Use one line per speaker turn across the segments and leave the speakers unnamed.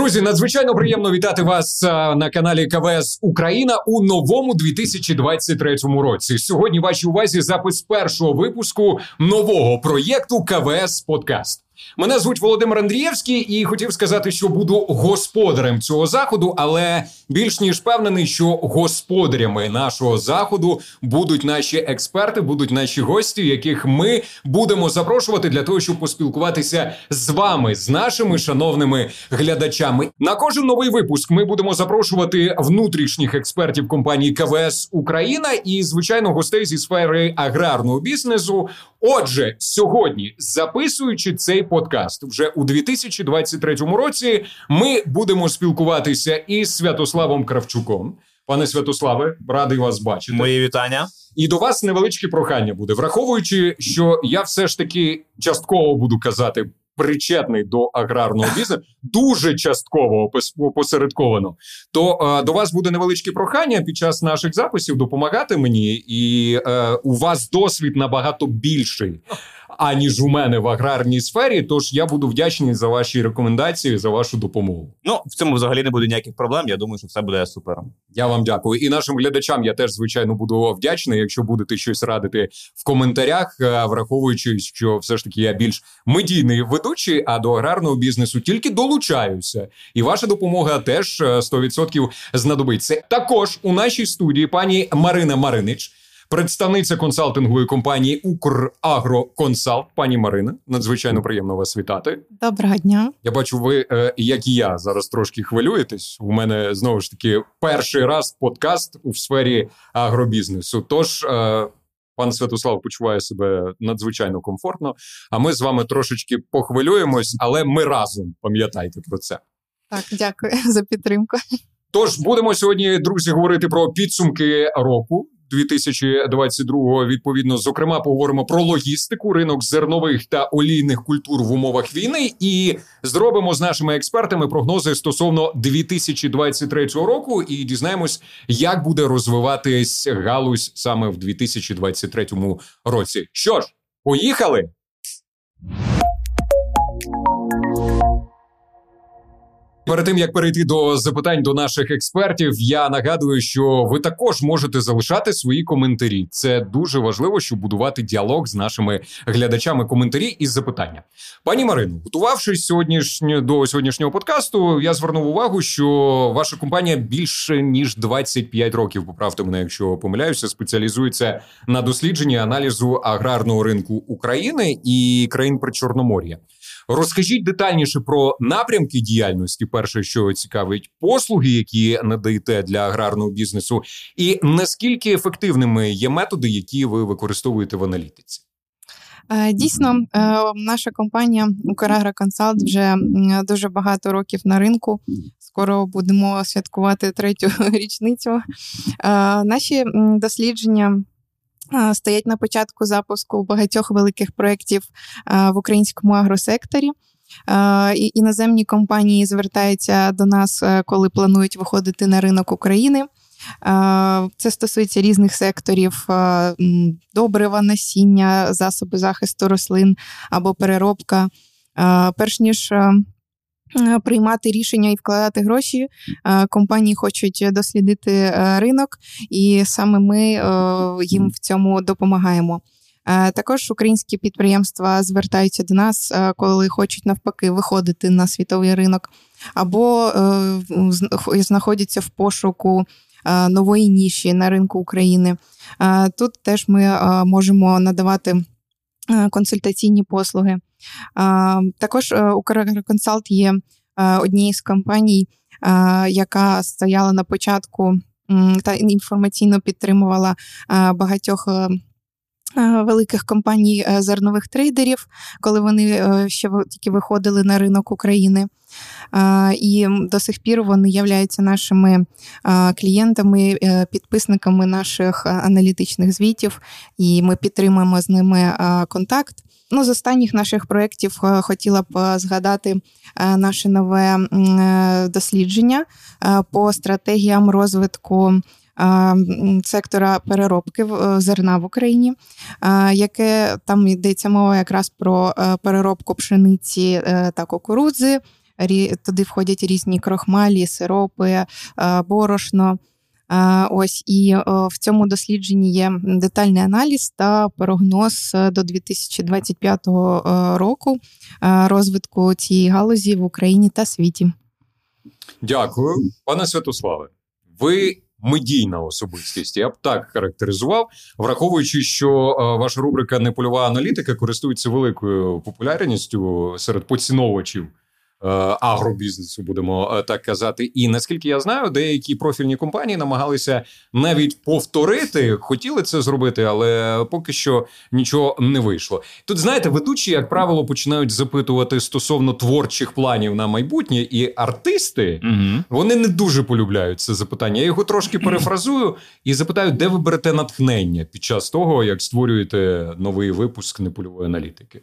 Друзі, надзвичайно приємно вітати вас на каналі КВС Україна у новому 2023 році. Сьогодні вашій увазі запис першого випуску нового проєкту КВС Подкаст. Мене звуть Володимир Андрієвський, і хотів сказати, що буду господарем цього заходу, але більш ніж впевнений, що господарями нашого заходу будуть наші експерти, будуть наші гості, яких ми будемо запрошувати для того, щоб поспілкуватися з вами, з нашими шановними глядачами. На кожен новий випуск ми будемо запрошувати внутрішніх експертів компанії КВС Україна і, звичайно, гостей зі сфери аграрного бізнесу. Отже, сьогодні записуючи цей подкаст вже у 2023 році, ми будемо спілкуватися із Святославом Кравчуком. Пане Святославе, радий вас бачити.
Мої вітання.
І до вас невеличке прохання буде, враховуючи, що я все ж таки частково буду казати причетний до аграрного бізнесу, дуже частково посередковано, то е, до вас буде невеличке прохання під час наших записів допомагати мені, і е, у вас досвід набагато більший аніж у мене в аграрній сфері. Тож я буду вдячний за ваші рекомендації, за вашу допомогу.
Ну в цьому взагалі не буде ніяких проблем. Я думаю, що все буде супер.
Я вам дякую. І нашим глядачам я теж звичайно буду вдячний, якщо будете щось радити в коментарях, е, враховуючи, що все ж таки я більш медійний ведучий, а до аграрного бізнесу тільки долучаюся. І ваша допомога теж 100% е, знадобиться. Також у нашій студії пані Марина Маринич представниця консалтингової компанії Украгроконсалт. Пані Марина, надзвичайно приємно вас вітати.
Доброго дня.
Я бачу, ви е, як і я зараз трошки хвилюєтесь. У мене знову ж таки перший раз подкаст у сфері агробізнесу. Тож. Е, пан Святослав почуває себе надзвичайно комфортно. А ми з вами трошечки похвилюємось, але ми разом пам'ятайте про це.
Так, дякую за підтримку.
Тож будемо сьогодні, друзі, говорити про підсумки року. 2022-го, Відповідно, зокрема, поговоримо про логістику, ринок зернових та олійних культур в умовах війни, і зробимо з нашими експертами прогнози стосовно 2023 року. І дізнаємось, як буде розвиватись галузь саме в 2023 році. Що ж, поїхали. Перед тим як перейти до запитань до наших експертів, я нагадую, що ви також можете залишати свої коментарі. Це дуже важливо, щоб будувати діалог з нашими глядачами. Коментарі і запитання. Пані Марино, готувавшись сьогоднішньо до сьогоднішнього подкасту, я звернув увагу, що ваша компанія більше ніж 25 років. Поправте мене, якщо помиляюся, спеціалізується на дослідженні аналізу аграрного ринку України і країн Причорномор'я. Розкажіть детальніше про напрямки діяльності. Перше, що цікавить, послуги, які надаєте для аграрного бізнесу, і наскільки ефективними є методи, які ви використовуєте в аналітиці.
Е, дійсно, е, наша компанія Украгроконсалт вже дуже багато років на ринку. Скоро будемо святкувати третю річницю. Е, наші дослідження стоять на початку запуску багатьох великих проєктів в українському агросекторі. І Іноземні компанії звертаються до нас, е, коли планують виходити на ринок України. Це стосується різних секторів: добрива, насіння, засоби захисту рослин або переробка. Перш ніж Е, приймати рішення і вкладати гроші. Е, компанії хочуть дослідити е, ринок, і саме ми їм в цьому допомагаємо. Також українські підприємства звертаються до нас, коли хочуть навпаки виходити на світовий ринок, або знаходяться в пошуку нової ніші на ринку України. Тут теж ми можемо надавати консультаційні послуги. Також е, Укрконсалт є е, однією з компаній, е, яка стояла на початку та інформаційно підтримувала багатьох. Великих компаній зернових трейдерів, коли вони ще тільки виходили на ринок України, і до сих пір вони являються нашими клієнтами, підписниками наших аналітичних звітів, і ми підтримуємо з ними контакт. Ну, з останніх наших проєктів е, хотіла б е, згадати е, наше нове дослідження по стратегіям розвитку. Сектора переробки зерна в Україні, яке там йдеться мова якраз про переробку пшениці та кукурудзи, туди входять різні крохмалі, сиропи, борошно. Ось і в цьому дослідженні є детальний аналіз та прогноз до 2025 року розвитку цієї галузі в Україні та світі.
Дякую, пане Святославе. Ви медійна особистість. Я б так характеризував, враховуючи, що ваша рубрика Непольова аналітика користується великою популярністю серед поціновувачів Е, агробізнесу, будемо е, так казати. І наскільки я знаю, деякі профільні компанії намагалися навіть повторити, хотіли це зробити, але поки що нічого не вийшло. Тут знаєте, ведучі, як правило, починають запитувати стосовно творчих планів на майбутнє, і артисти угу. вони не дуже полюбляють це запитання. Я його трошки перефразую і запитаю, де ви берете натхнення під час того, як створюєте новий випуск непольової аналітики.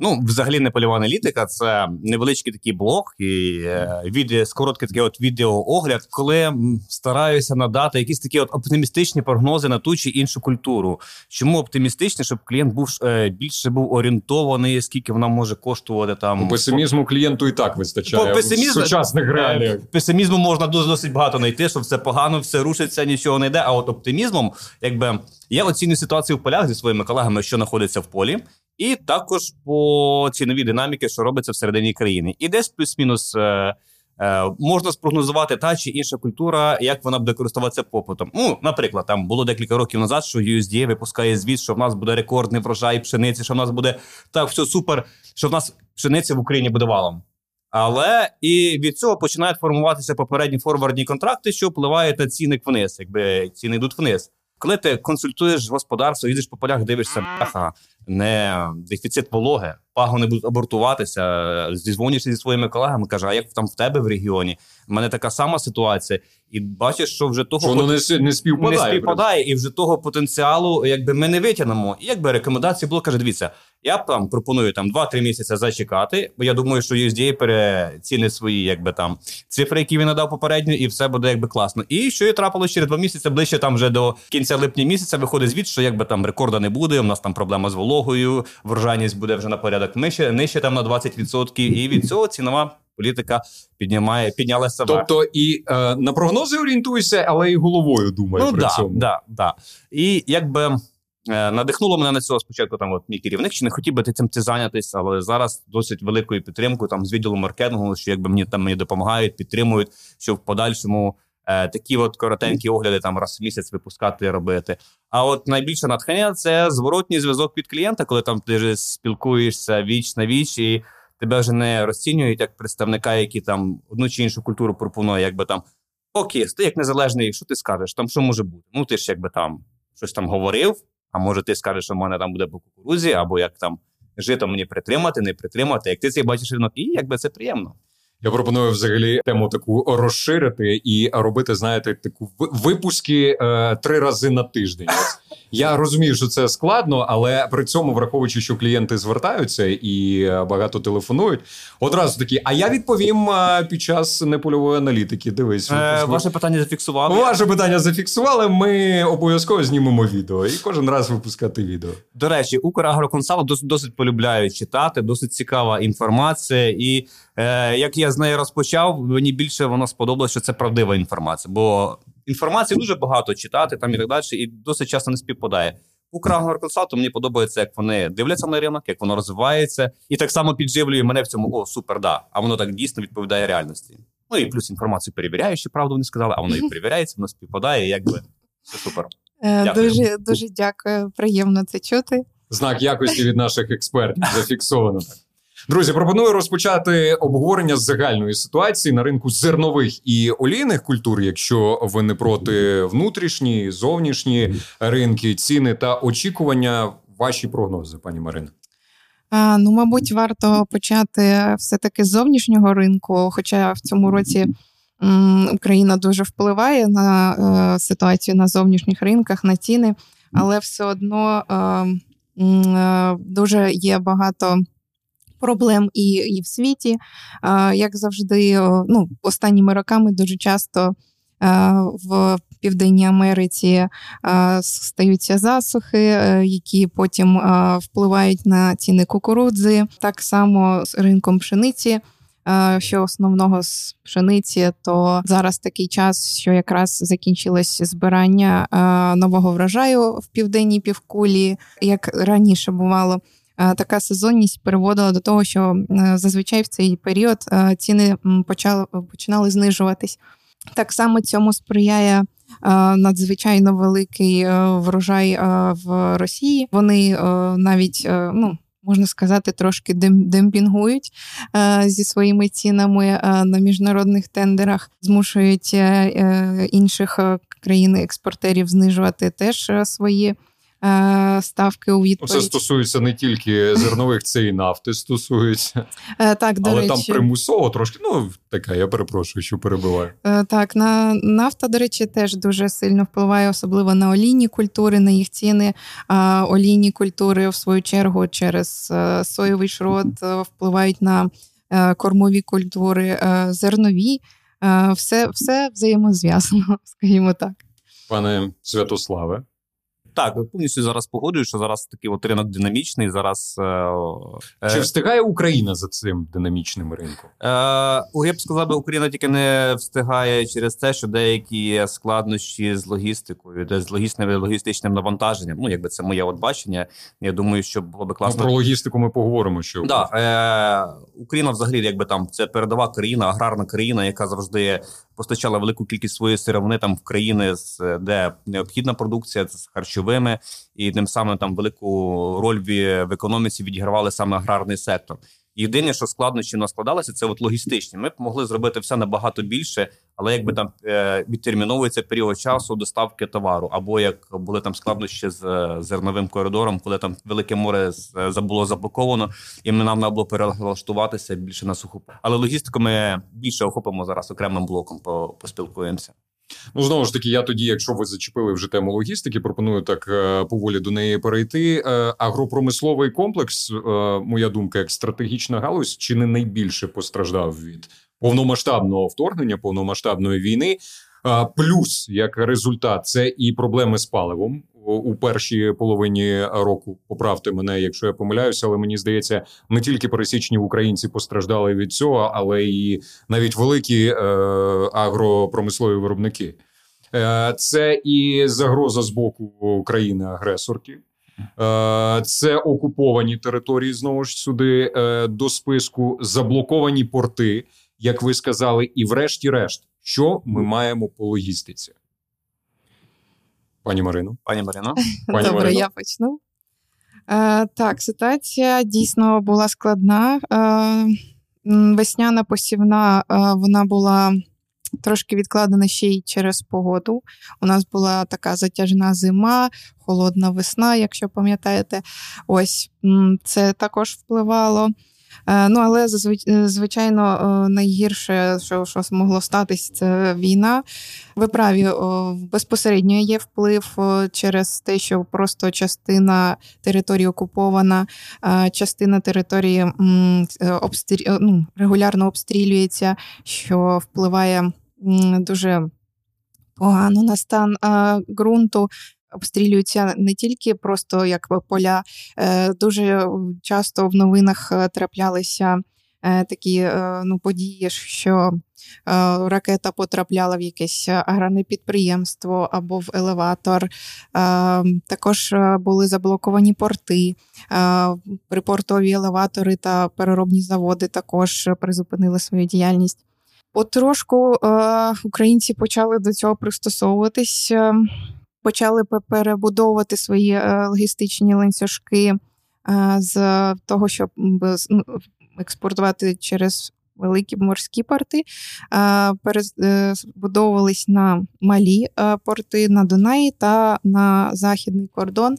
Ну, взагалі, не польова аналітика, це невеличкий такий блог і е, від короткий такий от відеоогляд, коли стараюся надати якісь такі от оптимістичні прогнози на ту чи іншу культуру. Чому оптимістичні, щоб клієнт був е, більше був орієнтований, скільки вона може коштувати там
По песимізму клієнту і так вистачає По песимізм, в сучасних е, реаліях.
Песимізму можна досить багато знайти, що все погано, все рушиться, нічого не йде. А от оптимізмом, якби я оцінюю ситуацію в полях зі своїми колегами, що знаходиться в полі і також по ціновій динаміки, що робиться всередині країни, і десь плюс-мінус. Е, е, можна спрогнозувати та чи інша культура, як вона буде користуватися попитом. Ну, наприклад, там було декілька років назад, що USDA випускає звіт, що в нас буде рекордний врожай пшениці, що в нас буде так, все супер, що в нас пшениця в Україні буде валом. Але і від цього починають формуватися попередні форвардні контракти, що впливають на ціни вниз, якби ціни йдуть вниз. Коли ти консультуєш господарство, їдеш по полях, дивишся, бляха, не дефіцит вологи, пагони будуть абортуватися, зізвонюєшся зі своїми колегами, каже, а як там в тебе в регіоні? У мене така сама ситуація, і бачиш, що вже того
що воно не, не співпадає,
не співпадає, і вже того потенціалу, якби ми не витягнемо. І якби рекомендація була, каже, дивіться, я там пропоную там 2-3 місяці зачекати, бо я думаю, що USDA перецінить свої, якби там цифри, які він надав попередньо, і все буде якби класно. І що і трапилось через два місяці, ближче там вже до кінця липня місяця виходить звіт, що якби там рекорда не буде. У нас там проблема з вологою, врожайність буде вже на порядок нижче, нижче там на 20%, І від цього цінова. Політика піднімає, піднялася.
Тобто і е, на прогнози орієнтуєшся, але і головою думає ну, при
да,
цьому.
Да, да. І якби Е, надихнуло мене на цього спочатку. Там от мій керівник чи не хотів би ти цим це зайнятися, але зараз досить великою підтримкою там з відділу маркетингу, що якби мені там мені допомагають, підтримують, що в подальшому такі от коротенькі огляди там раз в місяць випускати і робити. А от найбільше натхнення це зворотній зв'язок від клієнта, коли там ти вже спілкуєшся віч на віч і тебе вже не розцінюють як представника, який там одну чи іншу культуру пропонує, якби там окей, ти як незалежний, що ти скажеш? Там що може бути? Ну ти ж якби там щось там говорив. А може, ти скажеш, що в мене там буде по кукурузі, або як там жито мені притримати, не притримати. Як ти цей бачиш ринок, і якби це приємно.
Я пропоную взагалі тему таку розширити і робити, знаєте, таку випуски е, три рази на тиждень. Я розумію, що це складно, але при цьому, враховуючи, що клієнти звертаються і е, багато телефонують, одразу такі. А я відповім е, під час непольової аналітики. Дивись,
е, ваше питання зафіксували.
Ваше питання зафіксували. Ми обов'язково знімемо відео і кожен раз випускати відео.
До речі, Украгроконсалт досить досить полюбляють читати, досить цікава інформація. І е, як я з нею розпочав, мені більше воно сподобалося, що це правдива інформація. Бо інформації дуже багато читати там і так далі, і досить часто не співпадає. У Крагнорконсалту мені подобається, як вони дивляться на ринок, як воно розвивається, і так само підживлює мене в цьому о, супер, да. А воно так дійсно відповідає реальності. Ну і плюс інформацію перевіряю, що правду вони сказали, а воно і перевіряється, воно співпадає, якби все супер.
Е, дякую. Дуже дуже дякую. Приємно це чути.
Знак якості від наших експертів зафіксовано так. Друзі, пропоную розпочати обговорення з загальної ситуації на ринку зернових і олійних культур, якщо ви не проти внутрішні, зовнішні ринки, ціни та очікування. Ваші прогнози, пані Марина.
Ну, мабуть, варто почати все-таки з зовнішнього ринку, хоча в цьому році Україна дуже впливає на е, ситуацію на зовнішніх ринках, на ціни, але все одно е, е, дуже є багато проблем і і в світі. Як завжди, ну, останніми роками дуже часто в Південній Америці стаються засухи, е, які потім впливають на ціни кукурудзи. Так само з ринком пшениці. що основного з пшениці, то зараз такий час, що якраз закінчилось збирання нового врожаю в південній півкулі, як раніше бувало. Така сезонність приводила до того, що зазвичай в цей період ціни почали починали знижуватись. Так само цьому сприяє надзвичайно великий врожай в Росії. Вони навіть ну можна сказати, трошки демпінгують е, зі своїми цінами е, на міжнародних тендерах, змушують е, інших країн-експортерів знижувати теж свої Е, ставки у відповідь.
Це стосується не тільки зернових, це і нафти стосується.
Е, так, до
Але
речі.
там примусово трошки, ну така, я перепрошую, що перебиваю.
Е, так, на нафта, до речі, теж дуже сильно впливає, особливо на олійні культури, на їх ціни. Олійні культури, в свою чергу, через соєвий шрот впливають на кормові культури, зернові. Все, Все взаємозв'язано, скажімо так.
Пане Святославе.
Так, повністю зараз погоджую, що зараз такий от ринок динамічний. Зараз
е, чи встигає Україна за цим динамічним ринком?
Е, Я б сказав, Україна тільки не встигає через те, що деякі складнощі з логістикою, де з логістичним логістичним навантаженням. Ну якби це моє от бачення. Я думаю, що було би класно.
Ну, про логістику. Ми поговоримо. Що
да, е, Україна, взагалі, якби там це передова країна, аграрна країна, яка завжди постачала велику кількість своєї сировини там в країни, де необхідна продукція, це з харчовими, і тим самим там велику роль в економіці відігравали саме аграрний сектор. Єдине, що складнощі у складалося, це от логістичні. Ми б могли зробити все набагато більше, але якби там е, відтерміновується період часу доставки товару, або як були там складнощі з е, зерновим коридором, коли там велике море було заблоковано, і ми нам треба було перелаштуватися більше на суху. Але логістику ми більше охопимо зараз окремим блоком. поспілкуємося.
Ну, знову ж таки, я тоді, якщо ви зачепили вже тему логістики, пропоную так е, поволі до неї перейти. Е, агропромисловий комплекс, е, моя думка, як стратегічна галузь, чи не найбільше постраждав від повномасштабного вторгнення, повномасштабної війни. Плюс як результат, це і проблеми з паливом у першій половині року. Поправте мене, якщо я помиляюся, але мені здається, не тільки пересічні українці постраждали від цього, але і навіть великі е, агропромислові виробники. Е, Це і загроза з боку країни-агресорки. Е, це окуповані території знову ж сюди е, до списку, заблоковані порти, як ви сказали, і врешті-решт, що ми маємо по логістиці. Пані Марино.
Пані Марино.
Пані Добре, Марино. я почну. Е, Так, ситуація дійсно була складна. Е, Весняна посівна е, вона була трошки відкладена ще й через погоду. У нас була така затяжна зима, холодна весна, якщо пам'ятаєте. Ось це також впливало. Е, ну, але е, звичайно, е, найгірше, що що могло статись, це війна. Ви праві безпосередньо є вплив через те, що просто частина території окупована, частина території обстрі... ну, регулярно обстрілюється, що впливає дуже погано на стан ґрунту обстрілюються не тільки просто як поля, е, дуже часто в новинах е, траплялися е, такі ну, події, що ракета потрапляла в якесь аграрне підприємство або в елеватор. Також були заблоковані порти, припортові елеватори та переробні заводи також призупинили свою діяльність. Потрошку українці почали до цього пристосовуватись почали перебудовувати свої е, логістичні ланцюжки е, з того, щоб ну, експортувати через великі морські порти, е, перебудовувались на малі порти на Дунаї та на західний кордон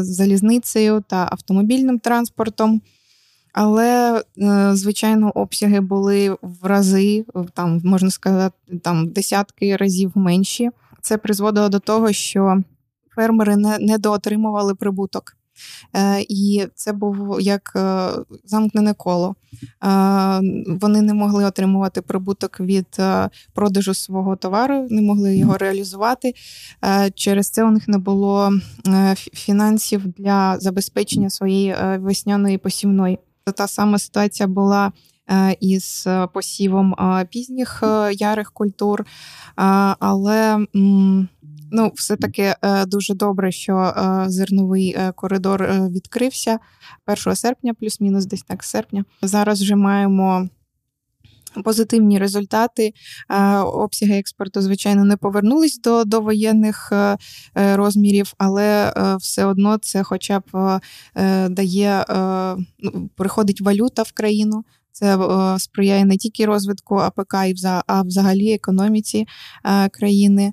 з залізницею та автомобільним транспортом. Але, звичайно, обсяги були в рази, там можна сказати, там десятки разів менші це призводило до того, що фермери не недоотримували прибуток. Е, І це був як е, замкнене коло. Е, Вони не могли отримувати прибуток від продажу свого товару, не могли його реалізувати. Через це у них не було фінансів для забезпечення своєї весняної посівної. Та сама ситуація була із посівом пізніх ярих культур. Але ну, все-таки дуже добре, що зерновий коридор відкрився 1 серпня, плюс-мінус десь так серпня. Зараз вже маємо позитивні результати. Обсяги експорту, звичайно, не повернулись до воєнних е, е, розмірів, але е, все одно це, хоча б дає ну, приходить валюта в країну. Це сприяє не тільки розвитку АПК, а взагалі економіці країни.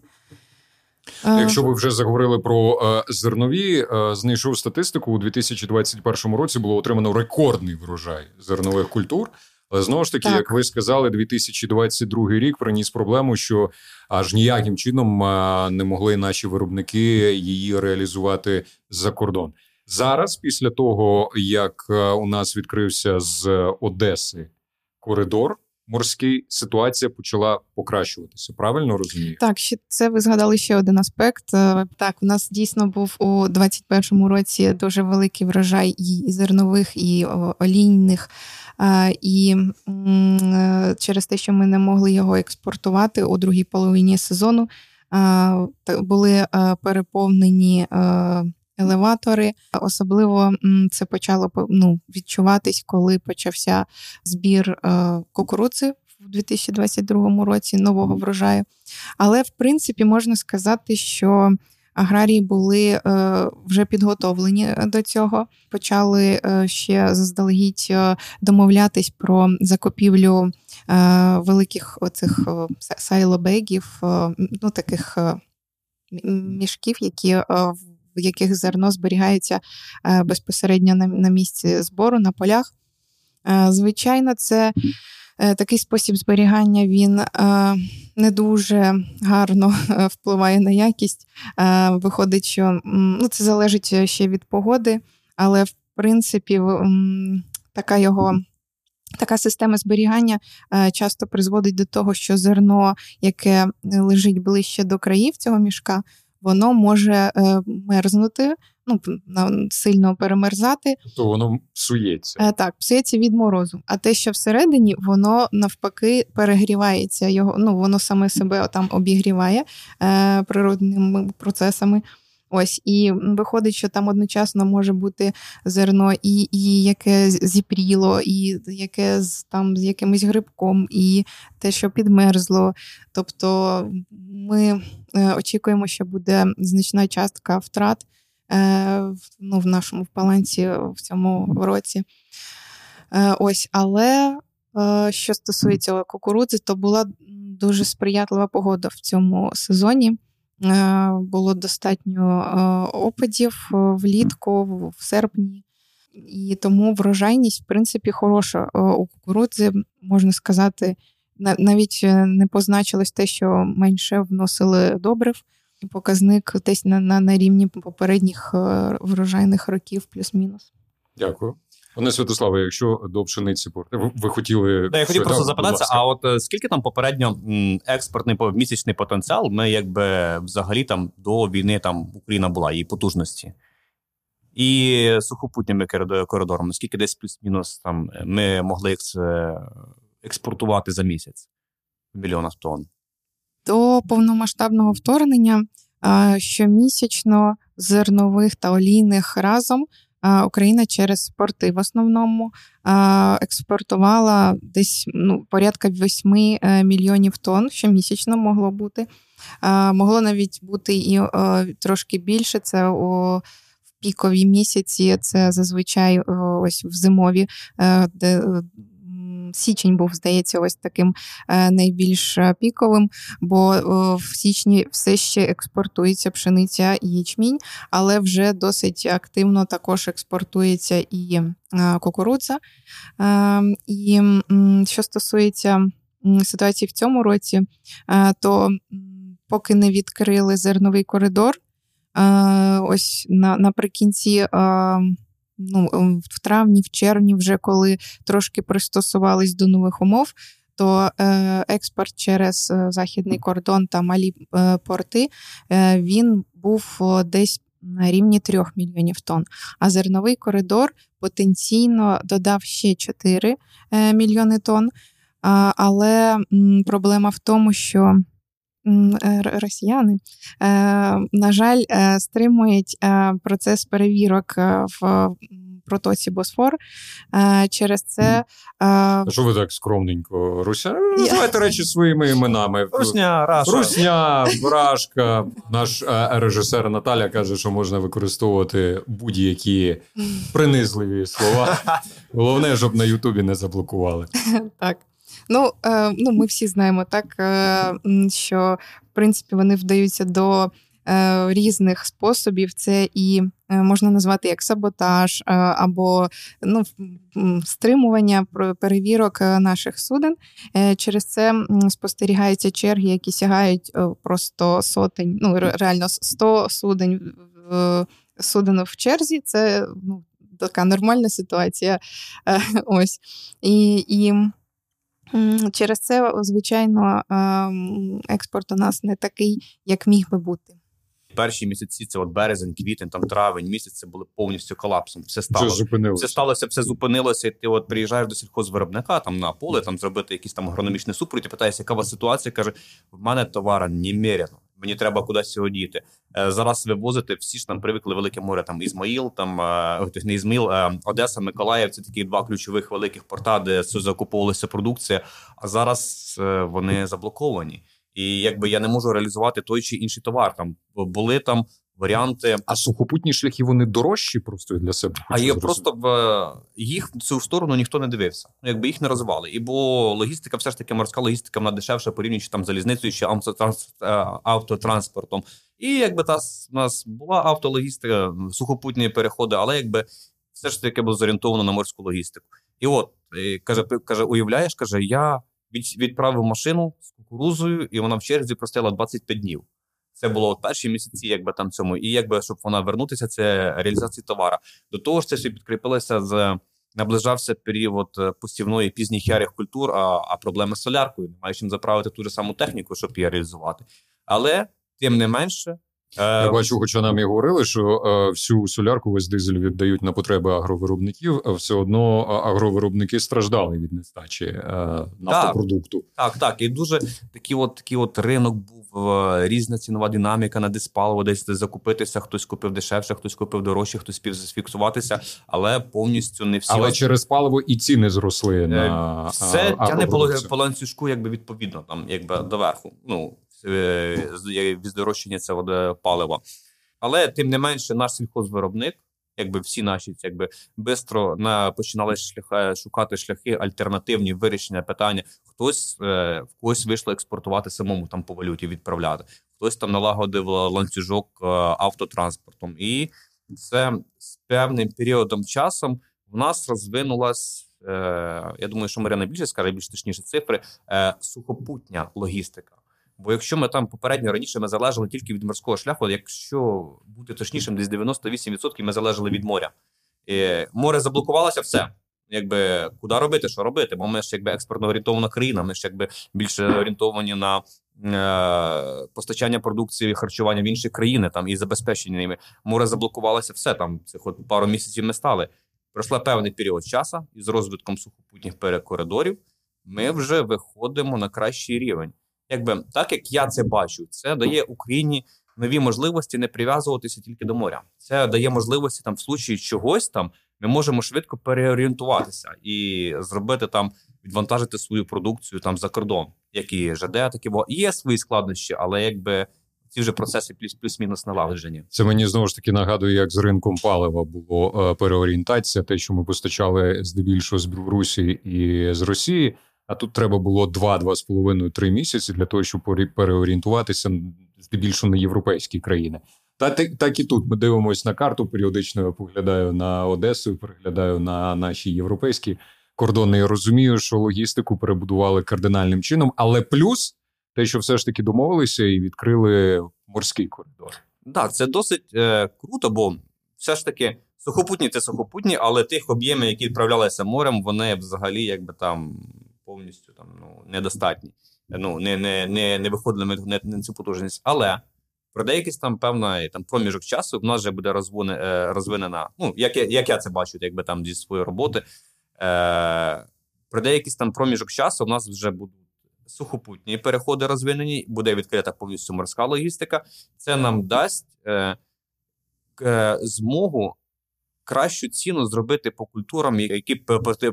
Якщо ви вже заговорили про зернові, знайшов статистику у 2021 році було отримано рекордний врожай зернових культур. Але знову ж таки, так. як ви сказали, 2022 рік приніс проблему, що аж ніяким чином не могли наші виробники її реалізувати за кордон. Зараз, після того як у нас відкрився з Одеси коридор. Морський ситуація почала покращуватися. Правильно розумію?
Так, це ви згадали ще один аспект. Е, так, у нас дійсно був у 2021 році дуже великий врожай і зернових, і олійних і е, через те, що ми не могли його експортувати у другій половині сезону, були е, переповнені. Е, елеватори, особливо це почало ну, відчуватись, коли почався збір кукурудзи в 2022 році нового врожаю. Але в принципі можна сказати, що аграрії були е, вже підготовлені до цього. Почали е, ще заздалегідь е, домовлятись про закупівлю великих оцих сайлобегів, ну таких мішків, які в яких зерно зберігається безпосередньо на місці збору на полях. Звичайно, це Е, такий спосіб зберігання він е, не дуже гарно е, впливає на якість. Виходить, що ну, це залежить ще від погоди, але в принципі така його. Така система зберігання часто призводить до того, що зерно, яке лежить ближче до країв цього мішка, воно може мерзнути, ну сильно перемерзати.
То воно псується.
Е, так, псується від морозу. А те, що всередині, воно навпаки перегрівається. Його ну воно саме себе там обігріває е, природними процесами. Ось і виходить, що там одночасно може бути зерно, і і яке зіпріло, і яке з там з якимось грибком, і те, що підмерзло. Тобто ми е, очікуємо, що буде значна частка втрат Е, ну, в нашому балансі в цьому році. Е, ось, але що стосується кукурудзи, то була дуже сприятлива погода в цьому сезоні. Було достатньо опадів влітку, в серпні, і тому врожайність, в принципі, хороша у кукурудзи, можна сказати, навіть не позначилось те, що менше вносили добрив показник десь на на, на рівні попередніх е, врожайних років, плюс-мінус.
Дякую. Пане Святославе, якщо до пшениці ви, ви хотіли.
Да, я хотів просто запитатися, а от е, скільки там попередньо експортний місячний потенціал, ми якби взагалі там до війни там Україна була її потужності. І сухопутніми коридорами, скільки десь плюс-мінус там ми могли експортувати за місяць в мільйонах тонн?
До повномасштабного вторгнення щомісячно зернових та олійних разом Україна через порти в основному експортувала десь ну, порядка 8 е, мільйонів тонн, щомісячно могло бути. Могло навіть бути і трошки більше. Це у пікові місяці, це зазвичай ось в зимові, е, де січень був, здається, ось таким е, найбільш е, піковим, бо в січні все ще експортується пшениця і ячмінь, але вже досить активно також експортується і е, кукурудза. І що стосується ситуації в цьому році, то поки не відкрили зерновий коридор, ось наприкінці ну, ем, в травні, в червні, вже коли трошки пристосувались до нових умов, то е, експорт через е, західний кордон та малі е, порти він був десь на рівні 3 мільйонів тонн. А зерновий коридор потенційно додав ще 4 мільйони тонн. Але проблема в тому, що росіяни, на жаль, стримують процес перевірок в протоці Босфор. Е, через це.
Е, що ви так скромненько? Руся? Називайте речі своїми іменами.
Русня, Раша.
Русня, Рашка. Наш е, режисер Наталя каже, що можна використовувати будь-які принизливі слова. Головне, щоб на Ютубі не заблокували.
Так. Ну, е, ну, ми всі знаємо так, е, що в принципі вони вдаються до Е, різних способів. Це і е, можна назвати як саботаж е, або ну, стримування перевірок наших суден. Через це спостерігаються черги, які сягають просто сотень, ну реально 100 судень суден в черзі. Це ну, така нормальна ситуація. Ось. І, і Через це, звичайно, експорт у нас не такий, як міг би бути
перші місяці, це от березень, квітень, там травень місяць, це були повністю колапсом. Все стало
все зупинилося.
Все сталося, все зупинилося. і Ти от приїжджаєш до сільхозвиробника там на поле, там зробити якийсь там агрономічний супровід, і питаєшся, яка у вас ситуація? каже: в мене товара немерено. Мені треба кудись його діти. Е, зараз вивозити всі ж там привикли велике море. Там Ізмаїл, там е, не Ізмаїл, е, Одеса, Миколаїв. Це такі два ключових великих порта, де закуповувалася продукція. А зараз вони заблоковані і якби я не можу реалізувати той чи інший товар. Там були там варіанти.
А сухопутні шляхи вони дорожчі просто для себе.
А є просто в їх в цю сторону ніхто не дивився. Ну якби їх не розвивали. І бо логістика, все ж таки, морська логістика вона дешевша порівнюючи там залізницею чи е, автотранспортом. І якби та у нас була автологістика, сухопутні переходи, але якби все ж таки було зорієнтовано на морську логістику. І от каже, каже, уявляєш, каже, я відправив машину з кукурузою, і вона в черзі простояла 25 днів. Це було от перші місяці, якби там цьому, і якби щоб вона вернутися, це реалізація товара. До того ж, це ще підкріпилося з наближався період посівної пізніх ярих культур, а а проблеми з соляркою. Немає чим заправити ту ж саму техніку, щоб її реалізувати. Але тим не менше,
я бачу, хоча нам і говорили, що е, всю солярку весь дизель віддають на потреби агровиробників, а все одно агровиробники страждали від нестачі е, нафтопродукту.
Так, так, так. І дуже такий от такий от ринок був е, різна цінова динаміка на диспаливо, десь закупитися. Хтось купив дешевше, хтось купив дорожче, хтось спів зафіксуватися, але повністю не всі.
Але через паливо і ціни зросли на
це тяне по ланцюжку, якби відповідно там, якби доверху. Ну Е, здорожчання цього палива. Але тим не менше, наш сільхозвиробник, якби всі наші якби бистро на починали шляхи шукати шляхи альтернативні вирішення питання. Хтось е, в когось вийшло експортувати самому там по валюті відправляти, хтось там налагодив ланцюжок е, автотранспортом, і це з певним періодом часом в нас розвинулась. Е, я думаю, що Марина більше скаже більш точніше цифри е, сухопутня логістика. Бо якщо ми там попередньо раніше ми залежали тільки від морського шляху, якщо бути точнішим, десь 98% ми залежали від моря. І Море заблокувалося, все. Якби куди робити, що робити? Бо ми ж якби експортно орієнтована країна, ми ж якби більше орієнтовані на е, постачання продукції харчування в інші країни там і забезпечення ними. Море заблокувалося все там. Цих от пару місяців ми стали. Пройшла певний період часу, і з розвитком сухопутніх перекоридорів ми вже виходимо на кращий рівень якби так як я це бачу, це дає Україні нові можливості не прив'язуватися тільки до моря. Це дає можливості там в случаї чогось там. Ми можемо швидко переорієнтуватися і зробити там, відвантажити свою продукцію там за кордон, як і ЖД, так і бо є свої складнощі, але якби ці вже процеси плюс-плюс-мінус налагоджені.
Це мені знову ж таки нагадує, як з ринком палива було е, переорієнтація, те, що ми постачали здебільшого з Білорусі і з Росії. А тут треба було 2 половиною три місяці для того, щоб переорієнтуватися здебільшого на європейські країни. Та так і тут ми дивимося на карту. Періодично я поглядаю на Одесу, переглядаю на наші європейські кордони. Я розумію, що логістику перебудували кардинальним чином, але плюс те, що все ж таки домовилися і відкрили морський коридор.
Так, це досить е, круто, бо все ж таки сухопутні це сухопутні, але тих об'ємів, які відправлялися морем, вони взагалі якби там повністю там ну недостатні. Ну не не, не, не виходили на, на цю потужність. Але Про деякийсь там певний там проміжок часу в нас вже буде розвинена, розвинена. Ну як я як я це бачу, якби там зі своєї роботи. Е, Про деякийсь там проміжок часу в нас вже будуть сухопутні переходи розвинені, буде відкрита повністю морська логістика. Це нам дасть е, е, змогу кращу ціну зробити по культурам, які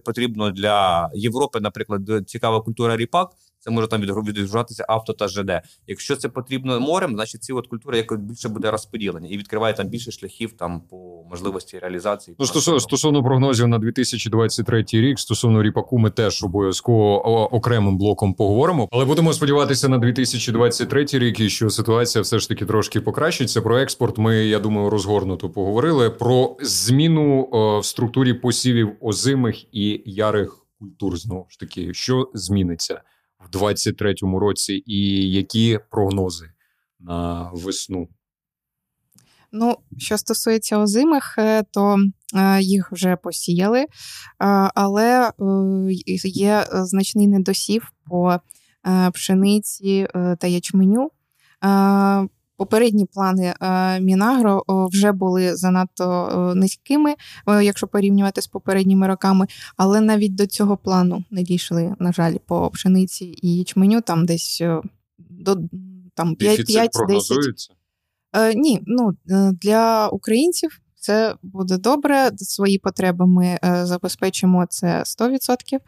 потрібно для Європи, наприклад, цікава культура ріпак. Це може там відгружатися авто та ЖД. Якщо це потрібно морем, значить ці от культури якось більше буде розподілені і відкриває там більше шляхів там по можливості реалізації.
Ну, стосовно стосовно прогнозів на 2023 рік, стосовно ріпаку, ми теж обов'язково окремим блоком поговоримо. Але будемо сподіватися на 2023 рік, і що ситуація все ж таки трошки покращиться. Про експорт ми я думаю розгорнуто поговорили. Про зміну в структурі посівів озимих і ярих культур знову ж таки, що зміниться в 23-му році, і які прогнози на весну?
Ну, що стосується озимих, е, то е, їх вже посіяли, е, але є значний недосів по пшениці та ячменю. Попередні плани Мінагро вже були занадто низькими, якщо порівнювати з попередніми роками, але навіть до цього плану не дійшли, на жаль, по пшениці і ячменю, там десь до там 5-10. Е, Ні, ну е, для українців це буде добре. Свої потреби ми е, забезпечимо це 100%.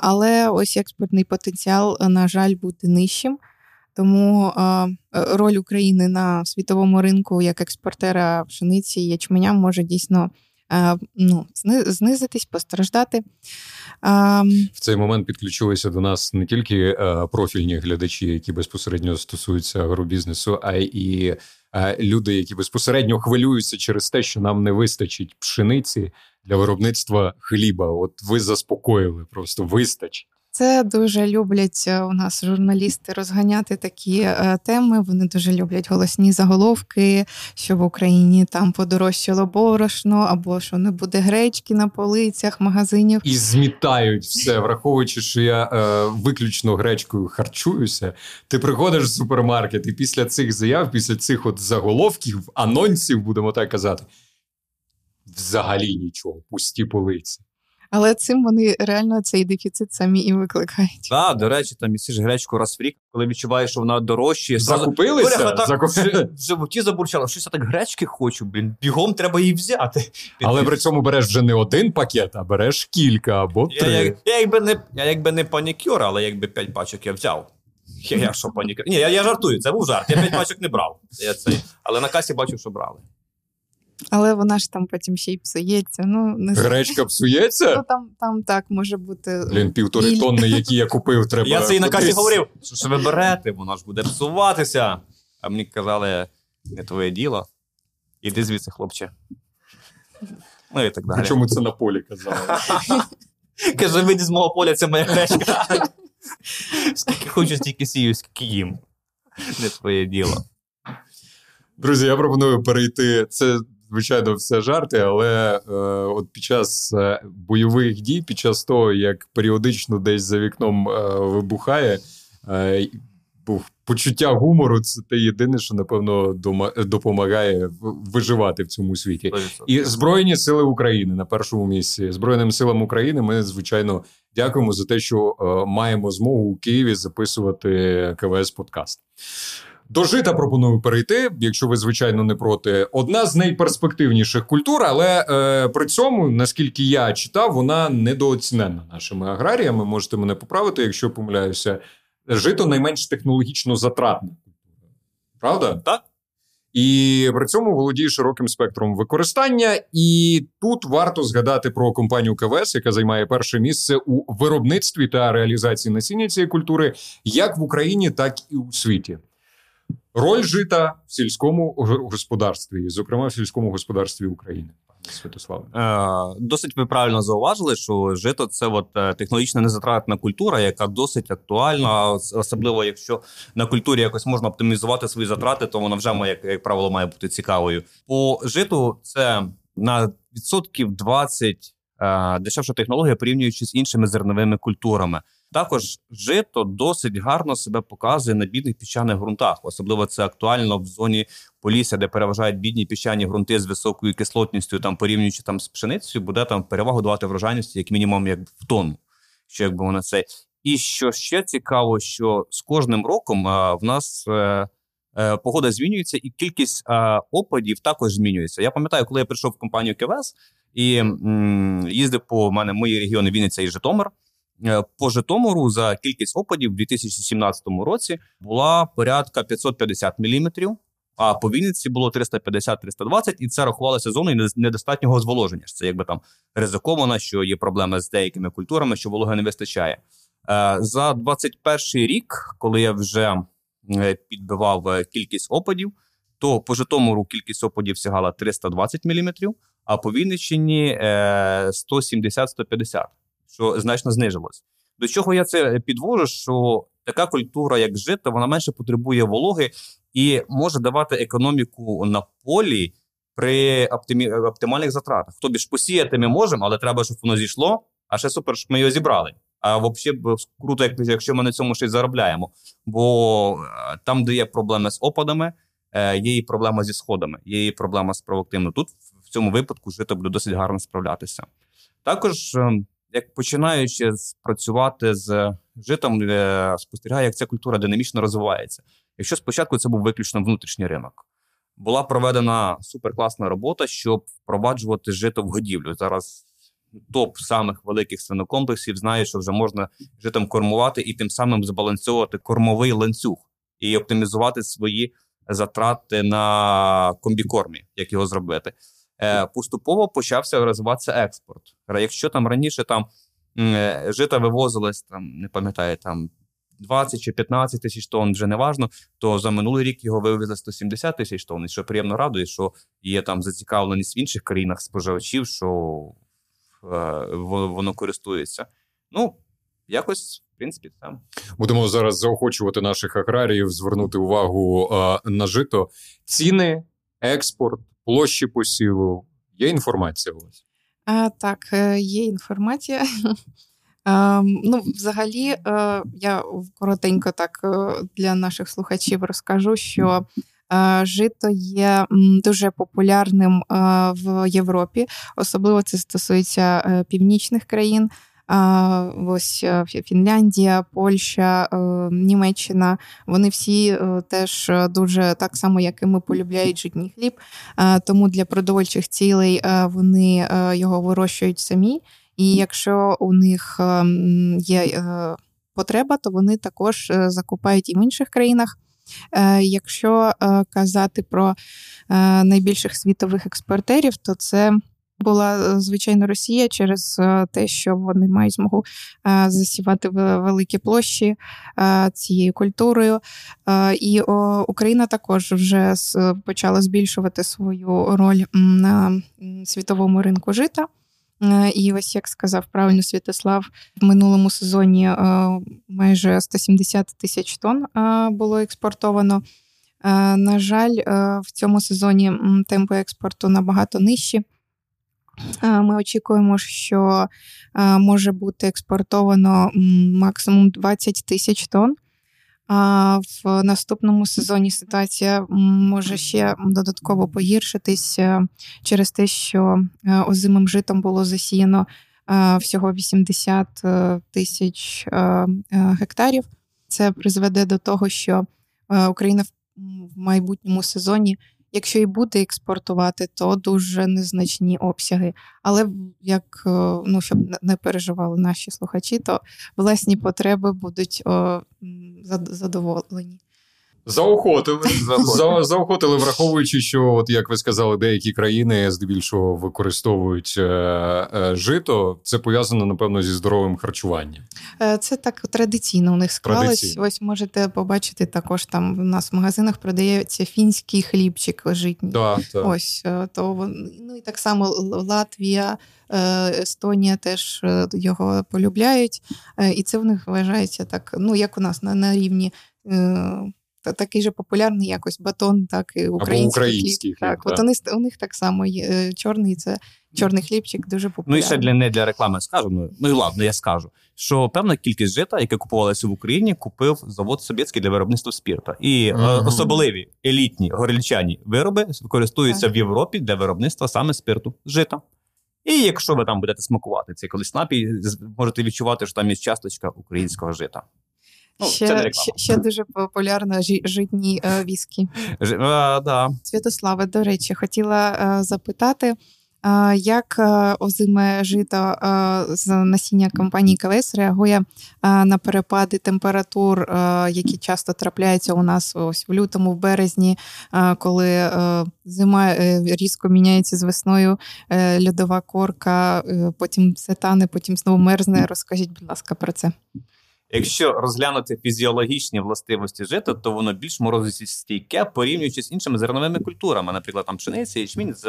Але ось експортний потенціал, на жаль, буде нижчим. Тому роль України на світовому ринку як експортера пшениці і ячменя може дійсно ну, знизитись, постраждати.
В цей момент підключилися до нас не тільки е, профільні глядачі, які безпосередньо стосуються агробізнесу, а й е, люди, які безпосередньо хвилюються через те, що нам не вистачить пшениці для виробництва хліба. От ви заспокоїли, просто вистачить.
Це дуже люблять е, у нас журналісти розганяти такі е, теми. Вони дуже люблять голосні заголовки, що в Україні там подорожчало борошно, або що не буде гречки на полицях магазинів.
І змітають все, враховуючи, що я е, виключно гречкою харчуюся. Ти приходиш в супермаркет, і після цих заяв, після цих от заголовків, анонсів, будемо так казати, взагалі нічого, пусті полиці.
Але цим вони реально цей дефіцит самі і викликають.
Так, до речі, там їсиш гречку раз в рік, коли відчуваєш, що вона дорожчає.
Закупилися? Коля, так,
Закупили. В животі забурчало, щось я так гречки хочу, блін, бігом треба її взяти.
Але при цьому береш вже не один пакет, а береш кілька або три.
Я, я, я якби не я якби не панікюр, але якби п'ять пачок я взяв. Я, я що панікюр? Ні, я я жартую, це був жарт. Я п'ять пачок не брав. Я цей. Але на касі бачив, що брали.
Але вона ж там потім ще й псується. Ну, не
Гречка псується?
Ну там там так може бути.
Блін, півтори тонни, які я купив, треба.
Я це і на касі говорив. Що ж ви берете, воно ж буде псуватися. А мені казали, не твоє діло. Іди звідси, хлопче. Ну і так далі.
Чому це на полі казали?
Каже, вийди з мого поля, це моя гречка. Скільки хочу, стільки сію, скільки їм. Не твоє діло.
Друзі, я пропоную перейти. Це звичайно, все жарти, але е, от під час е, бойових дій, під час того, як періодично десь за вікном е, вибухає, е, почуття гумору це те єдине, що напевно дома, допомагає виживати в цьому світі. І Збройні сили України на першому місці. Збройним силам України ми звичайно дякуємо за те, що е, маємо змогу у Києві записувати КВС подкаст. До жита пропоную перейти, якщо ви звичайно не проти. Одна з найперспективніших культур, але е, при цьому, наскільки я читав, вона недооцінена нашими аграріями. Можете мене поправити, якщо помиляюся. Жито найменш технологічно затратна культура. Правда?
Так.
І при цьому володіє широким спектром використання. І тут варто згадати про компанію КВС, яка займає перше місце у виробництві та реалізації насіння цієї культури, як в Україні, так і у світі. Роль жита в сільському господарстві, зокрема в сільському господарстві України. Святославе.
Е, досить ви правильно зауважили, що жито це от е, технологічно незатратна культура, яка досить актуальна, особливо якщо на культурі якось можна оптимізувати свої затрати, то вона вже має, як, правило, має бути цікавою. По житу це на відсотків 20 е, дешевша технологія, порівнюючи з іншими зерновими культурами. Також жито досить гарно себе показує на бідних піщаних ґрунтах. Особливо це актуально в зоні Полісся, де переважають бідні піщані ґрунти з високою кислотністю, там порівнюючи там з пшеницею, буде там перевагу давати врожайності, як мінімум, як в тонну. Що якби вона це. І що ще цікаво, що з кожним роком а, в нас е, е, погода змінюється, і кількість е, опадів також змінюється. Я пам'ятаю, коли я прийшов в компанію КВС і м, їздив по мене мої регіони Вінниця і Житомир. Е, по Житомиру за кількість опадів у 2017 році була порядка 550 мм, а по Вінниці було 350-320, і це рахувалося зоною недостатнього зволоження. Це якби там ризиковано, що є проблеми з деякими культурами, що вологи не вистачає. Е, за 21 рік, коли я вже е, підбивав кількість опадів, то по Житомиру кількість опадів сягала 320 мм, а по Вінниччині 170-150 що значно знижилось. До чого я це підвожу? Що така культура, як жито, вона менше потребує вологи і може давати економіку на полі при оптимі... оптимальних затратах. Тобі ж посіяти ми можемо, але треба, щоб воно зійшло. А ще супер, щоб ми його зібрали. А взагалі круто, якщо ми на цьому й заробляємо. Бо е, там, де є проблеми з опадами, е, є і проблема зі сходами, є і проблема з провоктивною. Тут в цьому випадку жито буде досить гарно справлятися. Також ем, як починаючи працювати з житом, е, спостерігаю, як ця культура динамічно розвивається. Якщо спочатку це був виключно внутрішній ринок, була проведена суперкласна робота, щоб впроваджувати жито в годівлю. Зараз топ самих великих свинокомплексів знає, що вже можна житом кормувати і тим самим збалансовувати кормовий ланцюг і оптимізувати свої затрати на комбікормі, як його зробити. Е, поступово почався розвиватися експорт. Якщо там раніше там е, жита вивозилось, там не пам'ятаю, там 20 чи 15 тисяч тонн, вже не важно, то за минулий рік його вивезли 170 тисяч тонн. І що приємно радує, що є там зацікавленість в інших країнах споживачів, що е, воно користується. Ну, якось. В принципі, там
будемо зараз заохочувати наших аграріїв звернути увагу а, на жито. Ціни, експорт, площі посіву. Є інформація у вас?
А, Так, е, є інформація. Ну, Взагалі, е, я коротенько так е, для наших слухачів розкажу, що жито є дуже популярним в Європі, особливо це стосується північних країн. Ось е, Фінляндія, Польща, е, Німеччина. Вони всі е, теж дуже так само, як і ми полюбляють житній хліб. Тому для продовольчих цілей вони його вирощують самі. І якщо у них є потреба, то вони також закупають і в інших країнах. Якщо казати про найбільших світових експортерів, то це була е, звичайно Росія через е, те, що вони мають змогу е, засівати великі площі цією культурою. І Україна також вже почала збільшувати свою роль на світовому ринку жита. І ось як сказав правильно Святослав, в минулому сезоні майже 170 тисяч тонн було експортовано. На жаль, в цьому сезоні темпи експорту набагато нижчі. Ми очікуємо, що може бути експортовано максимум 20 тисяч тонн. А в наступному сезоні ситуація може ще додатково погіршитись через те, що озимим житом було засіяно всього 80 е, тисяч е, е, гектарів. Це призведе до того, що Україна в майбутньому сезоні Якщо і буде експортувати, то дуже незначні обсяги. Але як е, ну щоб не переживали наші слухачі, то власні потреби будуть о, задоволені.
Заохотили За, заохотили, враховуючи, що, от як ви сказали, деякі країни здебільшого використовують е, е, жито. Це пов'язано напевно зі здоровим харчуванням.
Е, це так традиційно у них склалось. Ось можете побачити також. Там в нас в магазинах продається фінський хлібчик житній.
Да, так.
Ось е, то ну і так само Латвія. Е, Естонія теж його полюбляють, і це в них вважається так. Ну як у нас на на рівні такий же популярний якось батон, так і український.
Або український
хліб. Так, от вони, у них так само є чорний, це чорний хлібчик дуже популярний.
Ну і ще для не для реклами скажу. Ну ну і ладно, я скажу, що певна кількість жита, яке купувалося в Україні, купив завод Собєцький для виробництва спірта. І ага. е, особливі елітні горільчані вироби використовуються в Європі для виробництва саме спирту жита. І якщо ви там будете смакувати цей колись напій, можете відчувати, що там є часточка українського жита.
Ну, ще, це ще ще дуже популярно жі, житні е, віскі.
Ж, а, да.
Святославе, до речі, хотіла е, запитати, як е, озиме жито е, з насіння компанії КВС реагує е, на перепади температур, які часто трапляються у нас ось в лютому, в березні, коли зима різко міняється з весною, льодова корка, потім все тане, потім знову мерзне. Розкажіть, будь ласка, про це.
Якщо розглянути фізіологічні властивості жита, то воно більш морозостійке порівнюючи з іншими зерновими культурами, наприклад, там пшениця, ячмінь з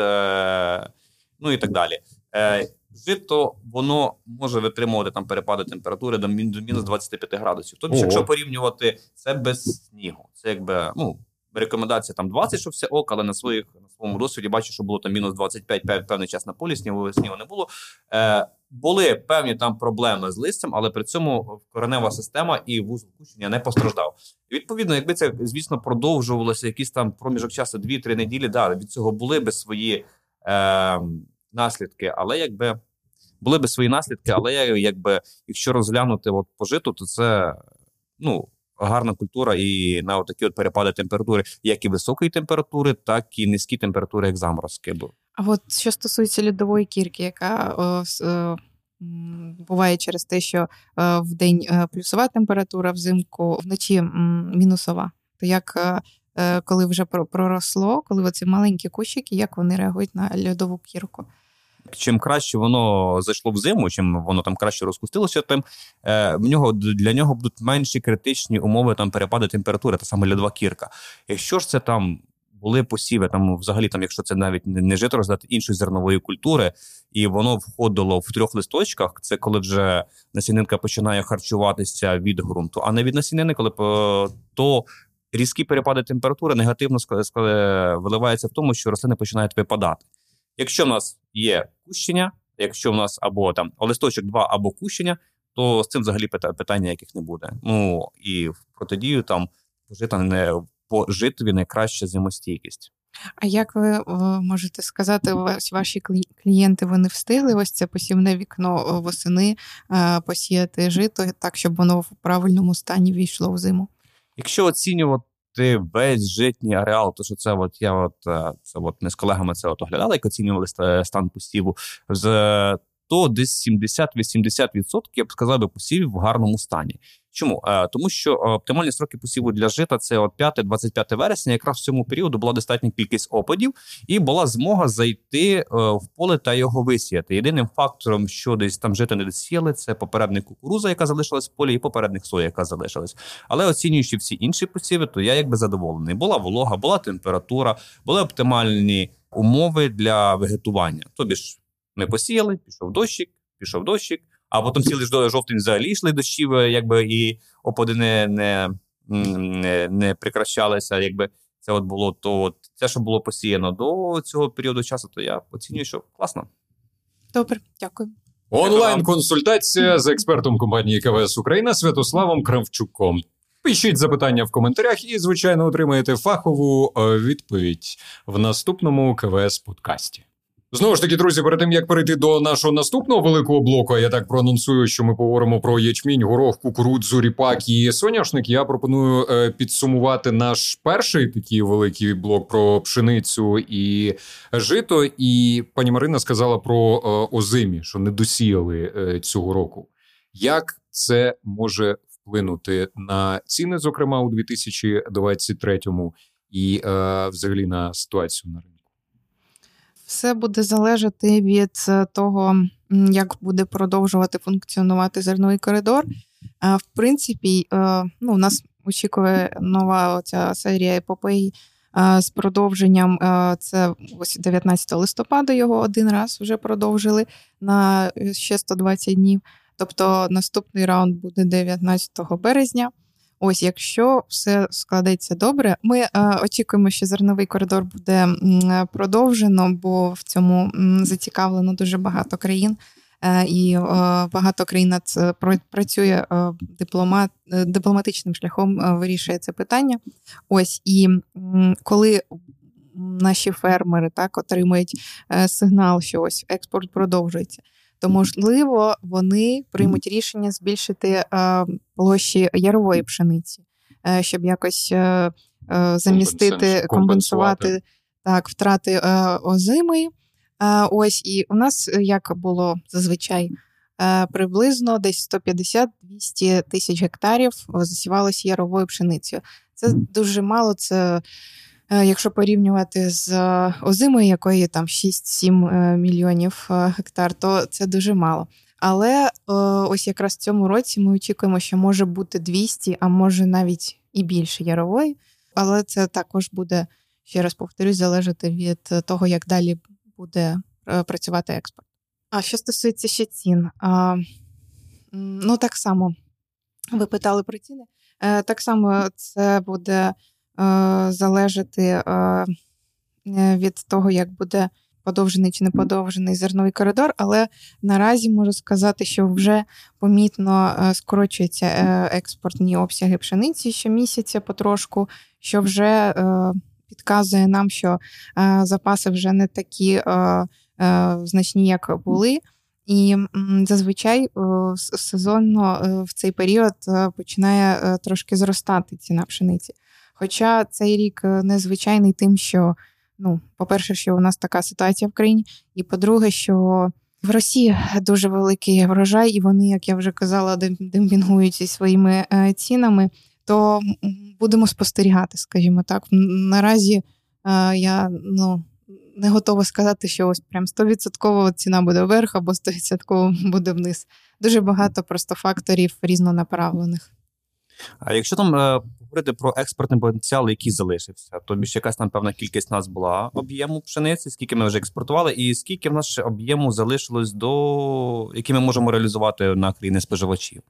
ну і так далі. Е, Жито воно може витримувати там перепади температури до мінус 25 градусів. Тобто, якщо порівнювати це без снігу, це якби ну рекомендація там 20, що все ок, але на своїх своєму досвіді бачу, що було там мінус 25 певний час на полі, снігу снігу не було. Е, Були певні там проблеми з листям, але при цьому коренева система і вузол кущення не постраждав. відповідно, якби це звісно продовжувалося якийсь там проміжок часу 2-3 неділі. Да, від цього були би свої е, наслідки, але якби були би свої наслідки, але якби якщо розглянути от пожиту, то це ну. Гарна культура і на такі от перепади температури, як і високої температури, так і низькі температури, як заморозки.
А от що стосується льодової кірки, яка о, о, буває через те, що о, в день е, плюсова температура, взимку вночі мінусова, то як е, Е, коли вже проросло, коли оці маленькі кущики, як вони реагують на льодову кірку.
Чим краще воно зайшло в зиму, чим воно там краще розпустилося, тим е, в нього для нього будуть менші критичні умови там перепади температури, та саме льодова кірка. Якщо ж це там були посіви, там взагалі, там, якщо це навіть не жито роздати іншої зернової культури, і воно входило в трьох листочках, це коли вже насінинка починає харчуватися від ґрунту, а не від насінини, коли то різкі перепади температури негативно виливаються в тому, що рослини починають випадати. Якщо в нас є кущення, якщо в нас або там листочок 2 або кущення, то з цим взагалі питання яких не буде. Ну і в протидію там пожита не по житові найкраща зимостійкість.
А як ви можете сказати, ваші клієнти вони встигли ось це посівне вікно восени е, посіяти жито так, щоб воно в правильному стані війшло в зиму?
Якщо оцінювати весь житній ареал, то що це от я от е, це от ми з колегами це от оглядали, як оцінювали стан посіву, з то десь 70-80% я б сказав би посівів в гарному стані. Чому? Е, тому що е, оптимальні строки посіву для жита це от 5-25 вересня. Якраз в цьому періоду була достатня кількість опадів, і була змога зайти е, в поле та його висіяти. Єдиним фактором, що десь там жити не досіяли, це попередник кукуруза, яка залишилась в полі, і попередник соя, яка залишилась. Але оцінюючи всі інші посіви, то я якби задоволений. Була волога, була температура, були оптимальні умови для вегетування. Тобі ж ми посіяли, пішов дощик, пішов дощик а потім цілий жовтень взагалі йшли дощі, якби і опади не не, не, не прикращалися. Якби це от було, то от це, що було посіяно до цього періоду часу, то я оцінюю, що класно.
Добре, дякую.
Онлайн-консультація з експертом компанії КВС Україна Святославом Кравчуком. Пишіть запитання в коментарях і, звичайно, отримаєте фахову е, відповідь в наступному КВС подкасті. Знову ж таки, друзі, перед тим як перейти до нашого наступного великого блоку, я так проанонсую, що ми поговоримо про ячмінь, горох, кукурудзу, ріпак і соняшник. Я пропоную е, підсумувати наш перший такий великий блок про пшеницю і жито. І пані Марина сказала про е, озимі, що не досіяли е, цього року. Як це може вплинути на ціни, зокрема у 2023-му, і взагалі на ситуацію на ринку?
Все буде залежати від е, того, як буде продовжувати функціонувати зерновий коридор. В принципі, е, ну, у нас очікує нова ця серія епопей е, з продовженням. Це ось 19 листопада його один раз вже продовжили на ще 120 днів. Тобто наступний раунд буде 19 березня. Ось, якщо все складеться добре, ми е, очікуємо, що зерновий коридор буде продовжено, бо в цьому зацікавлено дуже багато країн. Е, і е, багато країн працює е, дипломат, дипломатичним шляхом, вирішує це питання. Ось і коли наші фермери так отримують сигнал, що ось експорт продовжується, то можливо вони приймуть рішення збільшити площі ярової пшениці, щоб якось замістити компенсувати так втрати озими. Ось і у нас, е, як було зазвичай, е, приблизно десь 150-200 тисяч гектарів засівалося яровою пшеницею. Це дуже мало. Це е, якщо порівнювати з озимою, якої там 6-7 мільйонів гектар, то це дуже мало. Але ось якраз в цьому році ми очікуємо, що може бути 200, а може навіть і більше ярової. Але це також буде ще раз повторюсь, залежати від того, як далі буде е, працювати експорт. А що стосується ще цін, ну так само ви питали про ціни. Е, так само це буде е, залежати від того, як буде подовжений чи не подовжений зерновий коридор, але наразі можу сказати, що вже помітно скорочуються експортні обсяги пшениці щомісяця потрошку, що вже підказує нам, що е, запаси вже не такі е, е, значні, як були. І зазвичай сезонно в цей період починає трошки зростати ціна пшениці. Хоча цей рік незвичайний тим, що, ну, по-перше, що у нас така ситуація в країні, і по-друге, що в Росії дуже великий врожай, і вони, як я вже казала, демпінгують зі своїми цінами то будемо спостерігати, скажімо так. Наразі е, я ну, не готова сказати, що ось прям 100% ціна буде вверх або 100% буде вниз. Дуже багато просто факторів різнонаправлених.
А якщо там е, говорити про експортний потенціал, який залишився, то більше якась там певна кількість нас була об'єму пшениці, скільки ми вже експортували, і скільки в нас ще об'єму залишилось до який ми можемо реалізувати на країни споживачів.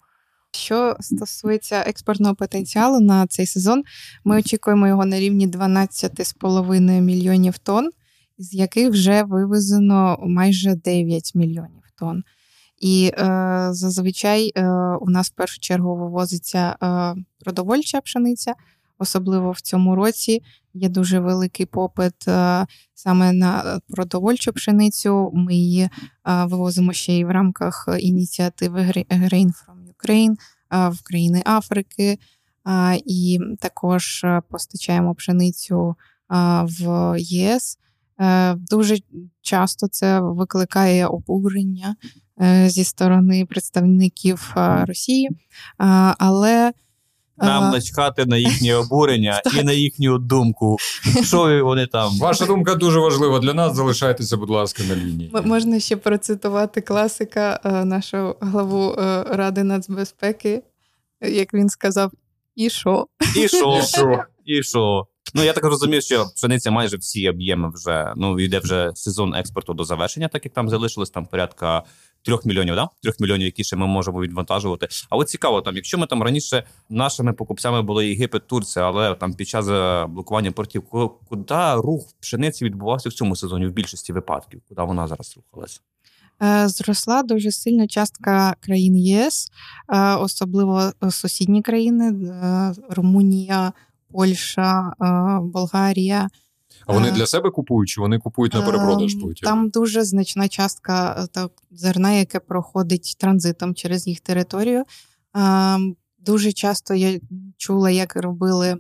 Що стосується експортного потенціалу на цей сезон, ми очікуємо його на рівні 12,5 мільйонів тонн, з яких вже вивезено майже 9 мільйонів тонн. І е, зазвичай е, у нас в першу чергу вивозиться е, продовольча пшениця, особливо в цьому році є дуже великий попит е, саме на продовольчу пшеницю. Ми її е, вивозимо ще й в рамках ініціативи Grain from Україн в країни Африки, і також е, постачаємо пшеницю в ЄС. Е, дуже часто це викликає обурення е, зі сторони представників Росії, але
нам начхати на їхнє обурення і на їхню думку. Що вони там?
Ваша думка дуже важлива для нас. Залишайтеся, будь ласка, на лінії.
Можна ще процитувати класика е, нашого главу е, Ради нацбезпеки, як він сказав: і що?
І що? І що? Ну я так розумію, що пшениця майже всі об'єми вже ну йде вже сезон експорту до завершення, так як там залишилось там порядка трьох мільйонів, да? трьох мільйонів, які ще ми можемо відвантажувати. А от цікаво, там, якщо ми там раніше нашими покупцями були Єгипет, Турція, але там під час е, блокування портів, куди рух пшениці відбувався в цьому сезоні в більшості випадків, куди вона зараз рухалася?
Е, зросла дуже сильно частка країн ЄС, е, особливо сусідні країни Румунія, Польща, Болгарія.
А вони для себе купують, чи вони купують на перепродаж ем, потім?
Там дуже значна частка е, так, зерна, яке проходить транзитом через їх територію. Ем, дуже часто я чула, як робили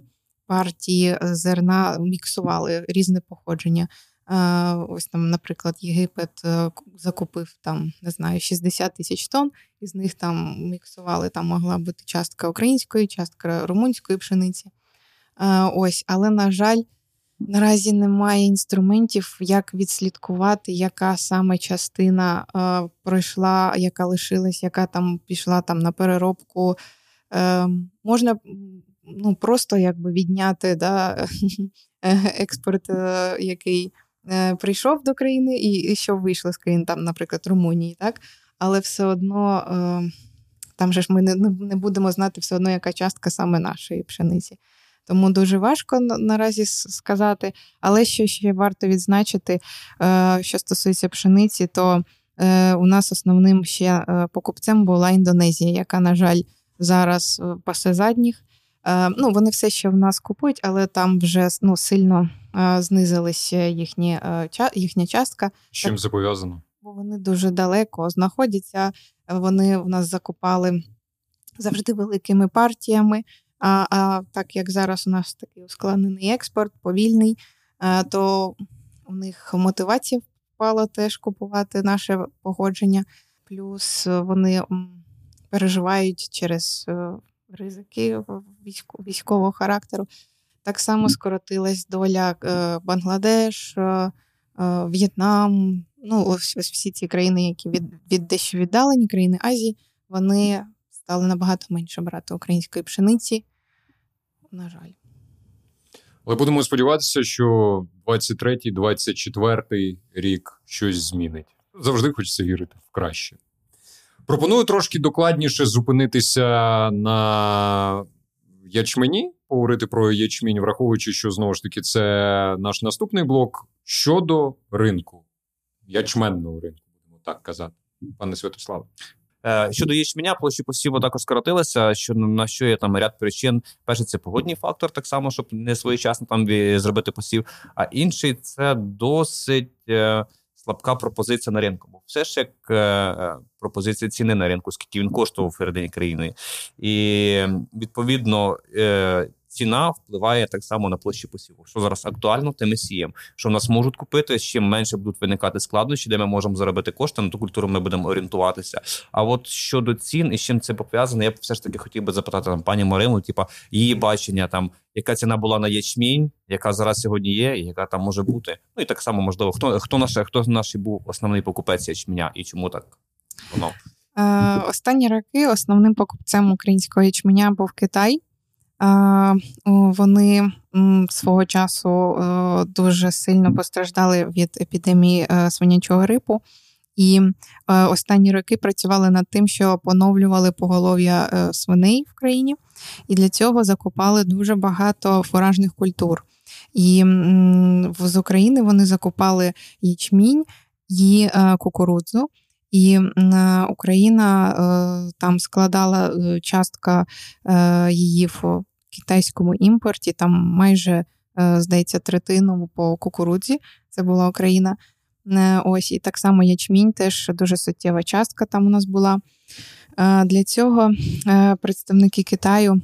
партії зерна, міксували різне походження. Е, ось там, наприклад, Єгипет е, закупив там, не знаю, 60 тисяч тонн, із них там міксували, там могла бути частка української, частка румунської пшениці. Ось, але, на жаль, Наразі немає інструментів, як відслідкувати, яка саме частина е, пройшла, яка лишилась, яка там пішла там на переробку. Е, Можна ну, просто якби відняти да, експорт, е, який е, прийшов до країни, і, що вийшло з країн, там, наприклад, Румунії, так? але все одно. Е, там же ж ми не, не будемо знати все одно, яка частка саме нашої пшениці. Тому дуже важко наразі сказати. Але що ще варто відзначити, е, що стосується пшениці, то е, у нас основним ще е, покупцем була Індонезія, яка, на жаль, зараз пасе задніх. Ну, Вони все ще в нас купують, але там вже ну, сильно знизилася їхні, їхня частка.
З чим це пов'язано?
Бо вони дуже далеко знаходяться. Вони в нас закупали завжди великими партіями. А а так як зараз у нас такий ускладнений експорт, повільний, а, то у них мотивація впала теж купувати наше погодження, плюс вони переживають через е, ризики військового характеру. Так само скоротилась доля е, Бангладеш, е, В'єтнам, ну ось всі ці країни, які від, від дещо віддалені, країни Азії, вони стали набагато менше брати української пшениці. На жаль.
Але будемо сподіватися, що 23-24 рік щось змінить. Завжди хочеться вірити в краще. Пропоную трошки докладніше зупинитися на ячмені, поговорити про ячмінь, враховуючи, що знову ж таки це наш наступний блок щодо ринку, ячменного ринку, будемо так казати, пане Святославе.
Е, щодо ячменя, площі посіву також скоротилися. Що на що є там ряд причин. Перший це погодній фактор, так само, щоб не своєчасно там зробити посів. А інший це досить е, слабка пропозиція на ринку. Бо все ж як е, пропозиція ціни на ринку, скільки він коштував всередині країни, і відповідно ціна впливає так само на площі посіву. Що зараз актуально, тим і сієм. Що нас можуть купити, з чим менше будуть виникати складнощі, де ми можемо заробити кошти, на ту культуру ми будемо орієнтуватися. А от щодо цін і з чим це пов'язане, я б все ж таки хотів би запитати там пані Марину, типа її бачення, там яка ціна була на ячмінь, яка зараз сьогодні є, і яка там може бути. Ну і так само можливо, хто хто наш хто наш був основний покупець ячменя і чому так воно.
Е, Останні роки основним покупцем українського ячменя був Китай. Вони свого часу е, дуже сильно постраждали від епідемії е, свинячого грипу. І е, останні роки працювали над тим, що поновлювали поголов'я свиней в країні, і для цього закупали дуже багато фуражних культур. І з України вони закупали ячмінь і кукурудзу. І Україна е, там складала е, частка е, її в китайському імпорті, там майже, здається, третину по кукурудзі. Це була Україна. Ось і так само ячмінь, теж дуже суттєва частка там у нас була. Для цього представники Китаю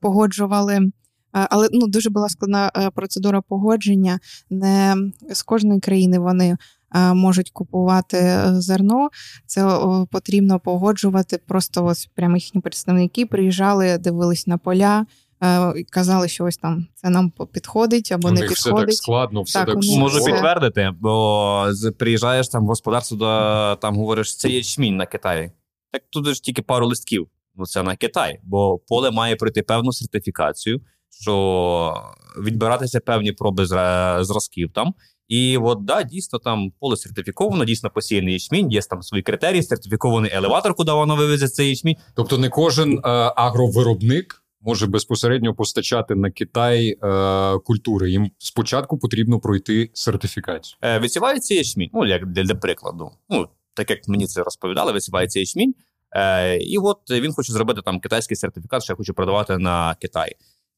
погоджували. Але ну, дуже була складна процедура погодження. Не з кожної країни вони можуть купувати е, зерно. Це потрібно погоджувати. Просто ось прямо їхні представники приїжджали, дивились на поля. Е, казали, що ось там це нам підходить або
у
не
них
підходить.
Все так складно, все так, так
можу підтвердити, бо приїжджаєш там в господарство, до там говориш, це ячмінь на Китаї. Так тут ж тільки пару листків. Ну це на Китай, бо поле має пройти певну сертифікацію, що відбиратися певні проби зразків там, і от да, дійсно там поле сертифіковано, дійсно посіяний ячмінь, є там свої критерії, сертифікований елеватор, куди воно вивезе цей ячмінь.
Тобто не кожен е, агровиробник може безпосередньо постачати на Китай е, культури. Їм спочатку потрібно пройти сертифікацію.
Е, Висівається ячмінь, ну як для, для прикладу. Ну так як мені це розповідали, висівається ячмінь. Е, І от він хоче зробити там китайський сертифікат, що я хочу продавати на Китай.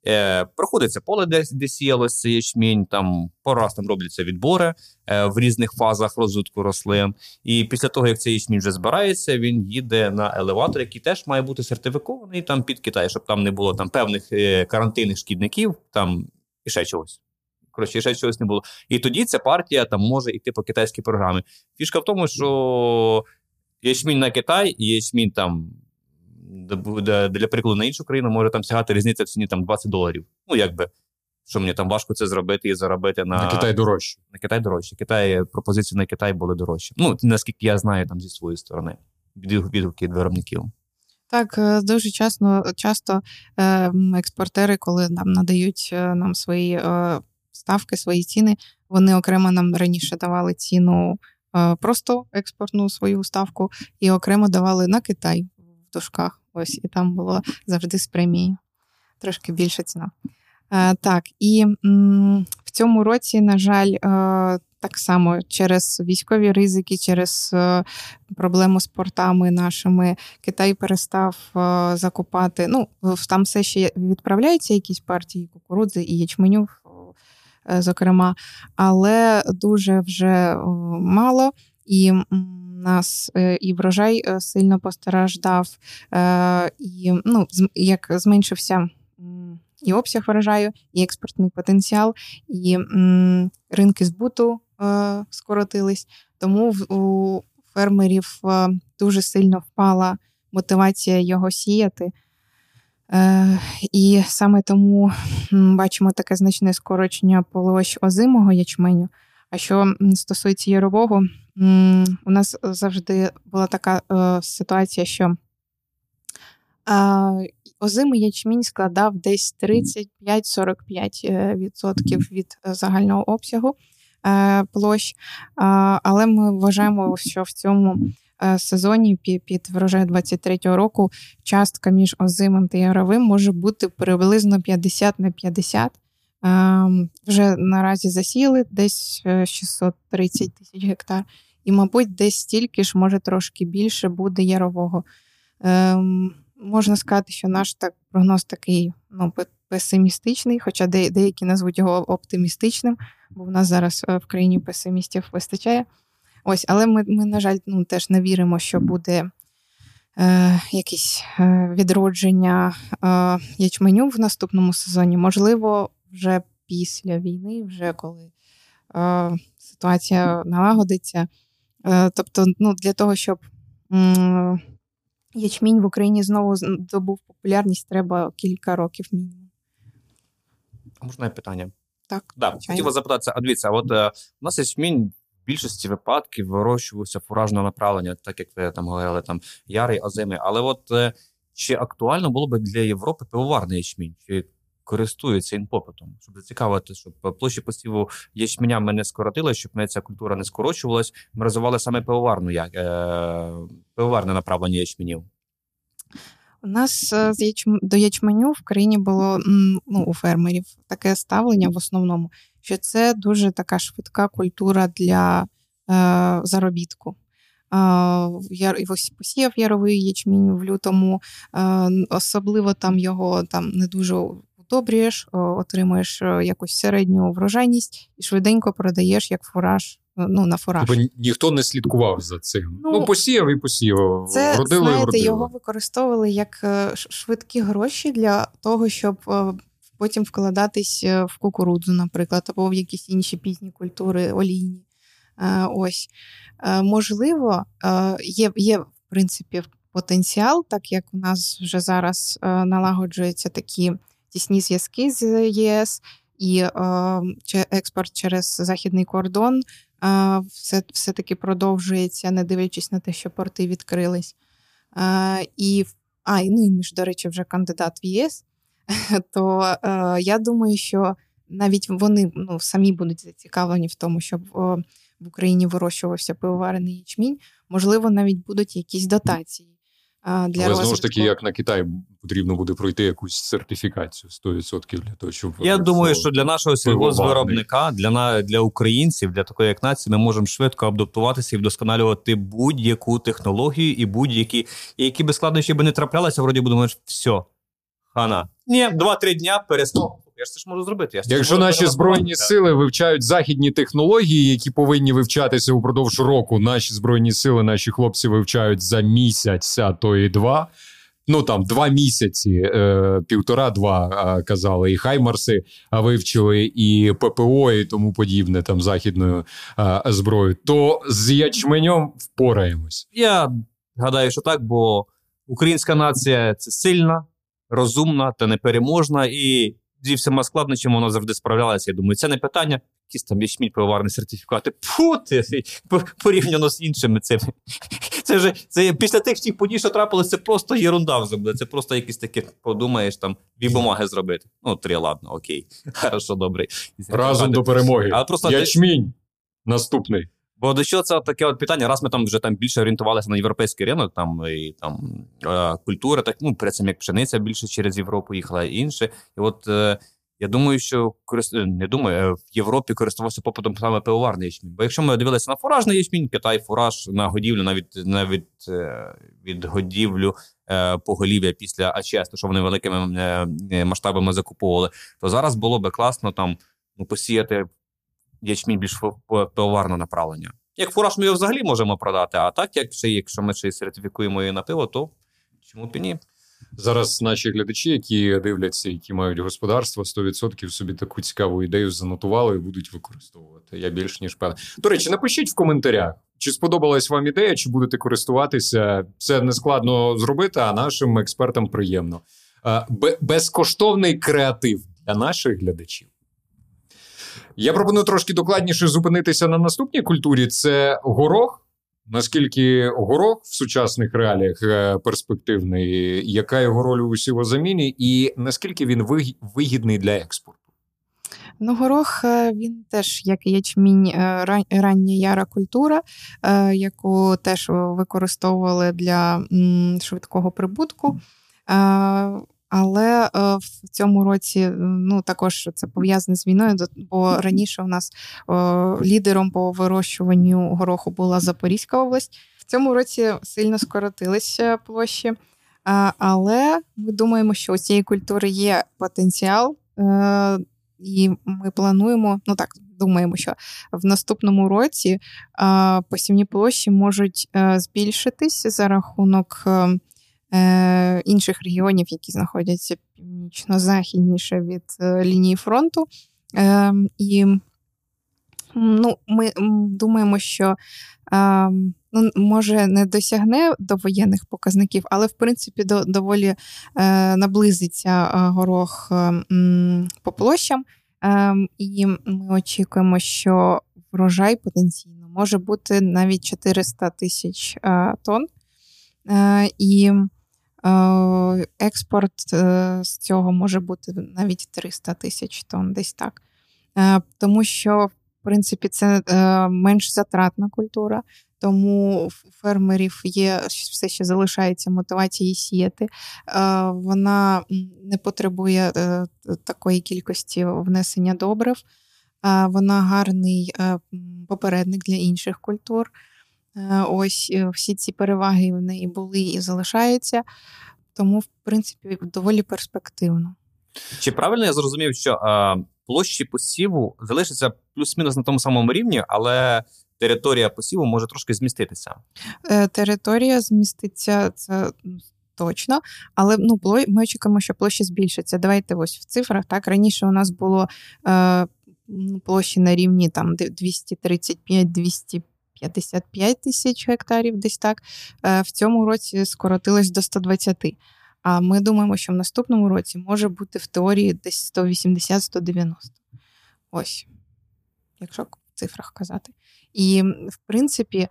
Е, Проходиться поле, де, де сіялося ячмінь, там по раз там робляться відбори е, в різних фазах розвитку рослин. І після того, як цей ячмінь вже збирається, він їде на елеватор, який теж має бути сертифікований там під Китай, щоб там не було там певних е, карантинних шкідників, там і ще чогось. Коротше, ще чогось не було. І тоді ця партія там може йти по китайській програмі. Фішка в тому, що ячмінь на Китай, ячмінь там де, для прикладу на іншу країну може там сягати різниця в ціні там 20 доларів. Ну, якби. Що мені там важко це зробити і заробити на
На Китай дорожче.
На Китай дорожче. Китай, пропозиції на Китай були дорожчі. Ну, наскільки я знаю, там зі своєї сторони, відгуки від виробників.
Так, е, дуже часто часто е, експортери, коли нам надають е, нам свої е, ставки, свої ціни, вони окремо нам раніше давали ціну е, просто експортну свою ставку, і окремо давали на Китай в дужках. Ось, і там було завжди з премією. Трошки більша ціна. Е, так, і в цьому році, на жаль, е, так само через військові ризики, через е, проблему з портами нашими Китай перестав закупати. Ну, там все ще відправляються якісь партії кукурудзи і ячменю, зокрема, але дуже вже мало. І нас і врожай сильно постраждав, і ну, як зменшився і обсяг врожаю, і експортний потенціал, і ринки збуту Е, скоротились. Тому у фермерів е, дуже сильно впала мотивація його сіяти. Е, і саме тому бачимо таке значне скорочення площ озимого ячменю. А що стосується ярового, у нас завжди була така ситуація, що озимий ячмінь складав десь 35-45% від загального обсягу. Е, площ. Але ми вважаємо, що в цьому е, сезоні під врожай 23-го року частка між озимим та яровим може бути приблизно 50 на 50. Вже наразі засіяли десь 630 е, тисяч гектар, і, мабуть, десь стільки ж, може трошки більше буде ярового. Ем, можна сказати, що наш так прогноз такий ну, песимістичний, хоча деякі назвуть його оптимістичним бо в нас зараз е, в країні песимістів вистачає. Ось, Але ми, ми на жаль, ну, теж не віримо, що буде е, якесь е, відродження е, ячменю в наступному сезоні. Можливо, вже після війни, вже коли е, ситуація налагодиться. Е, тобто, ну, для того, щоб м- ячмінь в Україні знову здобув популярність, треба кілька років мінімум.
Можна питання?
Так,
да, хотів вас запитатися, а дивіться, от е, у нас ячмінь в більшості випадків вирощувався фуражне направлення, так як ви там говорили, там ярий, озимий. Але от е, чи актуально було б для Європи пивоварний ячмінь? Чи користується він попитом? Щоб зацікавити, щоб площі посіву ячменя ми не скоротили, щоб ми ця культура не скорочувалась, ми розвивали саме пивоварну як е, пивоварне направлення ячменів.
У нас е, до ячменю в країні було ну, у фермерів таке ставлення в основному, що це дуже така швидка культура для е, заробітку. Я посіяв яровий ячмінь в лютому, е, особливо там його там не дуже удобрюєш, отримуєш е, якусь середню врожайність і швиденько продаєш як фураж ну, на фураж.
Тобто ніхто не слідкував за цим. Ну, ну посіяв і посіяв.
Це,
родило
знаєте,
і родило.
його використовували як е, швидкі гроші для того, щоб е, потім вкладатись е, в кукурудзу, наприклад, або в якісь інші пізні культури, олійні. Ось. Можливо, є, є, в принципі, потенціал, так як у нас вже зараз налагоджуються такі тісні зв'язки з ЄС. І експорт через західний кордон все, все-таки продовжується, не дивлячись на те, що порти відкрились. І а, ну і ми ж, до речі, вже кандидат в ЄС, то е, я думаю, що навіть вони ну, самі будуть зацікавлені в тому, щоб в Україні вирощувався пивоварений ячмінь. Можливо, навіть будуть якісь дотації для
Але знову ж таки, як на Китай потрібно буде пройти якусь сертифікацію 100% для того, щоб
я думаю, що для нашого сільгоспвиробника, для на для українців, для такої як нації, ми можемо швидко адаптуватися і вдосконалювати будь-яку технологію і будь-які, і які би складнощі би не траплялися, вроді будемо все. Хана. Ні, два-три дня перестав. Я ж це ж можу зробити. Я
Якщо наші збройні сили вивчають західні технології, які повинні вивчатися упродовж року, наші збройні сили, наші хлопці вивчають за місяць, а то і два. Ну там два місяці, е, півтора-два казали, і Хаймарси вивчили, і ППО, і тому подібне, там західною е, зброєю. То з ячменем впораємось.
Я гадаю, що так, бо українська нація це сильна, розумна та непереможна, і зі всіма складнощами вона завжди справлялася. Я думаю, це не питання. Якісь там ячмінь пивоварні сертифікати. Пфу, ти, порівняно з іншими цими. Це вже це після тих всіх подій, що трапилося, це просто єрунда буде. Це просто якісь таке, подумаєш, там дві бумаги зробити. Ну, три, ладно, окей. Хорошо, добре.
Разом до перемоги. А просто Ячмінь наступний.
Бо до чого це таке от питання, раз ми там вже там більше орієнтувалися на європейський ринок, там і там е, культура, так ну перед цим як пшениця більше через Європу їхала і інше. І от е, я думаю, що. Е, не думаю, е, в Європі користувався попитом саме пивоварний ячмінь. Бо якщо ми дивилися на фуражний ячмінь, Китай фураж на годівлю, навіть навіть е, від годівлю е, поголів'я після АЧС, то що вони великими масштабами закуповували, то зараз було би класно там ну, посіяти ячмінь більш пивоварне направлення. Як фураж ми його взагалі можемо продати, а так, як ще, якщо ми ще сертифікуємо її на пиво, то чому б і ні?
Зараз наші глядачі, які дивляться, які мають господарство, 100% собі таку цікаву ідею занотували і будуть використовувати. Я більш ніж певний. До речі, напишіть в коментарях, чи сподобалась вам ідея, чи будете користуватися. Це не складно зробити, а нашим експертам приємно. Безкоштовний креатив для наших глядачів. Я пропоную трошки докладніше зупинитися на наступній культурі: це горох. Наскільки горох в сучасних реаліях е, перспективний, яка його роль у сівозаміні, і наскільки він вигідний для експорту?
Ну, горох е, він теж як ячмінь е, рання яра культура, яку теж використовували для швидкого прибутку. Але е, в цьому році ну також це пов'язане з війною, бо раніше у нас е, лідером по вирощуванню гороху була Запорізька область. В цьому році сильно скоротилися площі, але ми думаємо, що у цієї культури є потенціал, е, і ми плануємо, ну так. Думаємо, що в наступному році посівні площі можуть збільшитись за рахунок Е, інших регіонів, які знаходяться північно-західніше від е, лінії фронту. Е, і ну, ми думаємо, що ну, може не досягне до воєнних показників, але в принципі до, доволі наблизиться горох по площам. І ми очікуємо, що врожай потенційно може бути навіть 400 тисяч тонн. І Е, експорт е, з цього може бути навіть 300 тисяч тонн, десь так. Е, тому що, в принципі, це менш затратна культура, тому у фермерів є все ще залишається мотивація сіяти. Вона не потребує такої кількості внесення добрив, вона гарний попередник для інших культур. Е, ось е, всі ці переваги в неї були і залишаються, тому, в принципі, доволі перспективно.
Чи правильно я зрозумів, що а, площі посіву залишаться плюс-мінус на тому самому рівні, але територія посіву може трошки зміститися?
Е, Територія зміститься це точно, але ну, ми очікуємо, що площі збільшаться. Давайте ось в цифрах. Так раніше у нас було е, площі на рівні там 235-250 55 тисяч гектарів, десь так. Е, в цьому році скоротилось до 120. А ми думаємо, що в наступному році може бути в теорії десь 180-190. Ось, якщо в цифрах казати. І, в принципі, е,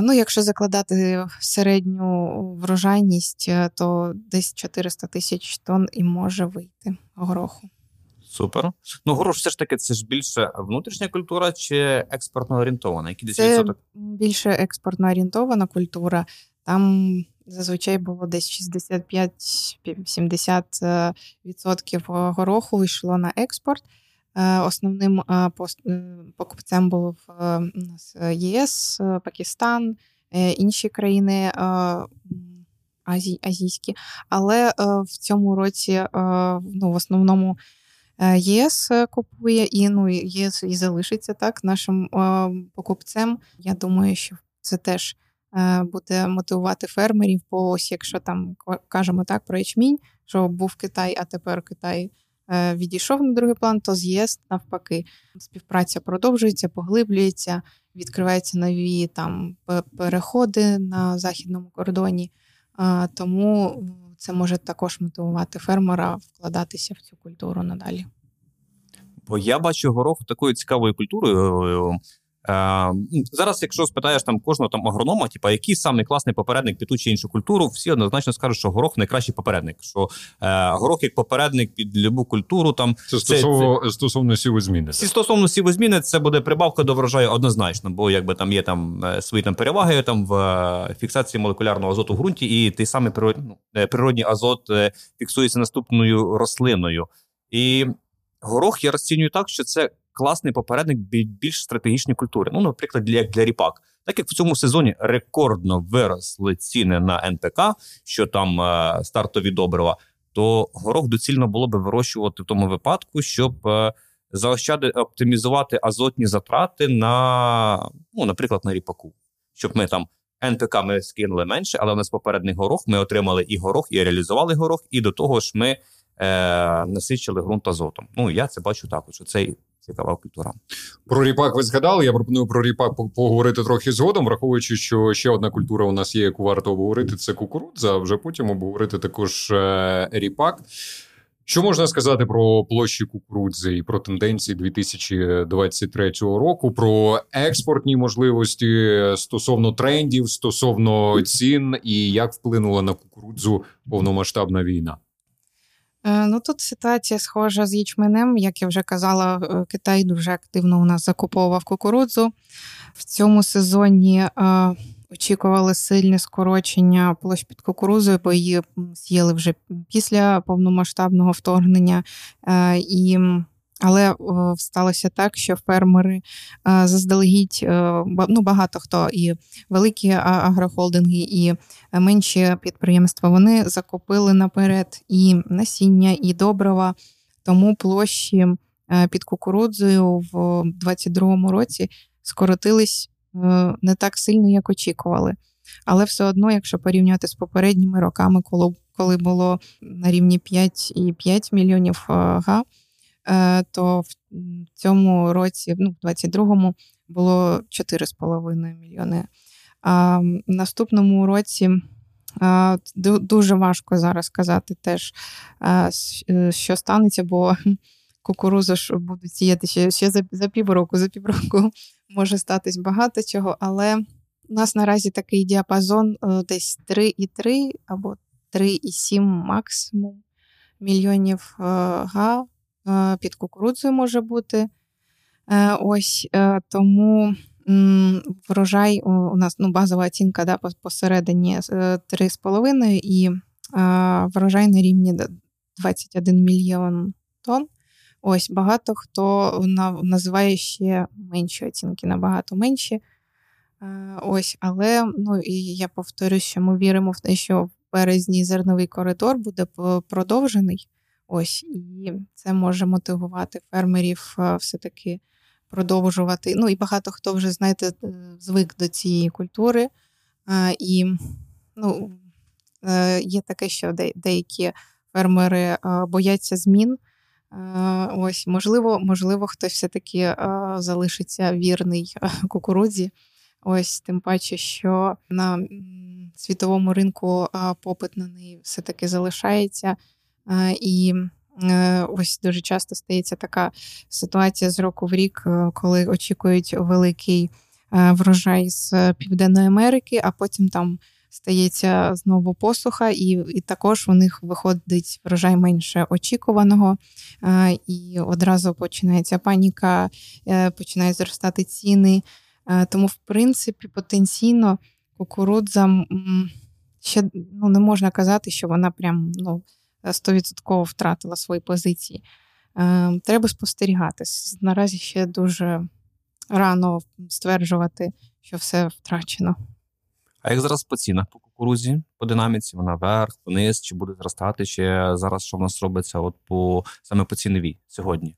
ну, якщо закладати середню врожайність, е, то десь 400 тисяч тонн і може вийти гороху.
Супер. Ну, горош все ж таки це ж більше внутрішня культура чи експортно орієнтована? Який
десь це відсоток? Більше експортно орієнтована культура. Там зазвичай було десь 65-70% е, гороху йшло на експорт. Е, основним е, покупцем було в нас ЄС, Пакистан, інші країни азійські. Але в цьому році ну, в основному. Е, ЄС е, купує і ну ЄС і залишиться так нашим е, покупцем. Я думаю, що це теж буде мотивувати фермерів. Бо ось якщо там кажемо так про ячмінь, що був Китай, а тепер Китай. Відійшов на другий план, то з ЄС навпаки співпраця продовжується, поглиблюється, відкриваються нові там переходи на західному кордоні. Тому це може також мотивувати фермера вкладатися в цю культуру надалі.
Бо я бачу горох такою цікавою культурою. Е, Зараз, якщо спитаєш там кожного там агронома, типа який самий класний попередник під ту чи іншу культуру, всі однозначно скажуть, що горох найкращий попередник. Що е, горох як попередник під любу культуру, там
це стосовно це, стосовно сівозміни.
Всі стосовно сівозміни, це буде прибавка до врожаю однозначно, бо якби там є там е, свої там переваги там в е, фіксації молекулярного азоту в ґрунті, і той самий природний, ну, природній азот фіксується наступною рослиною. І горох я розцінюю так, що це класний попередник більш стратегічної культури. Ну, наприклад, як для ріпак. Так як в цьому сезоні рекордно виросли ціни на НПК, що там е, стартові добрива, то горох доцільно було би вирощувати в тому випадку, щоб е, заощадити оптимізувати азотні затрати на, ну, наприклад, на ріпаку, щоб ми там. НПК ми скинули менше, але у нас попередній горох. Ми отримали і горох, і реалізували горох, і до того ж ми е, насичили ґрунт азотом. Ну я це бачу також. що Це цікава культура.
Про ріпак ви згадали. Я пропоную про ріпак поговорити трохи згодом, враховуючи, що ще одна культура у нас є, яку варто обговорити. Це кукурудза. Вже потім обговорити також е, ріпак. Що можна сказати про площі кукурудзи і про тенденції 2023 року, про експортні можливості стосовно трендів, стосовно цін і як вплинула на кукурудзу повномасштабна війна?
Е, ну тут ситуація схожа з ячменем. Як я вже казала, е, Китай дуже активно у нас закуповував кукурудзу. В цьому сезоні е, очікували сильне скорочення площ під кукурузою, бо її з'їли вже після повномасштабного вторгнення. І але сталося так, що фермери а, заздалегідь а, ну, багато хто і великі агрохолдинги, і менші підприємства вони закупили наперед і насіння, і добрива. Тому площі під кукурудзою в 2022 році скоротились не так сильно, як очікували. Але все одно, якщо порівняти з попередніми роками, коли було на рівні 5,5 мільйонів га. Е, то в цьому році, ну, в 22-му, було 4,5 мільйони. А в наступному році дуже важко зараз сказати теж, е, що станеться, бо кукурузу ж будуть сіяти ще ще за за півроку, за півроку може статись багато чого, але у нас наразі такий діапазон е, десь 3,3 або 3,7 максимум мільйонів га під кукурудзою може бути. Е, ось е, тому врожай у нас ну, базова оцінка да, посередині 3,5 е, і врожай на рівні 21 мільйон тонн. Ось багато хто називає ще менші оцінки, набагато менші. Ось, але ну і я повторюю, що ми віримо в те, що в березні зерновий коридор буде продовжений. Ось і це може мотивувати фермерів е, все-таки продовжувати. Ну і багато хто вже, знаєте, е, звик до цієї культури. І ну, е, є таке, що деякі фермери бояться змін. Ось, можливо, можливо, хтось все-таки залишиться вірний кукурудзі. Ось, тим паче, що на світовому ринку попит на неї все-таки залишається. І е, ось дуже часто стається така ситуація з року в рік, е, коли очікують великий е, врожай з Південної Америки, а потім там. Стається знову посуха, і і також у них виходить врожай менше очікуваного, і одразу починається паніка, починають зростати ціни. Тому, в принципі, потенційно кукурудза ще ну, не можна казати, що вона прям ну, стовідсотково втратила свої позиції. Ем, треба спостерігати. Наразі ще дуже рано стверджувати, що все втрачено.
А як зараз по цінах по кукурузі, по динаміці, вона вверх, вниз, чи буде зростати, чи зараз що в нас робиться от по саме по ціновій сьогодні?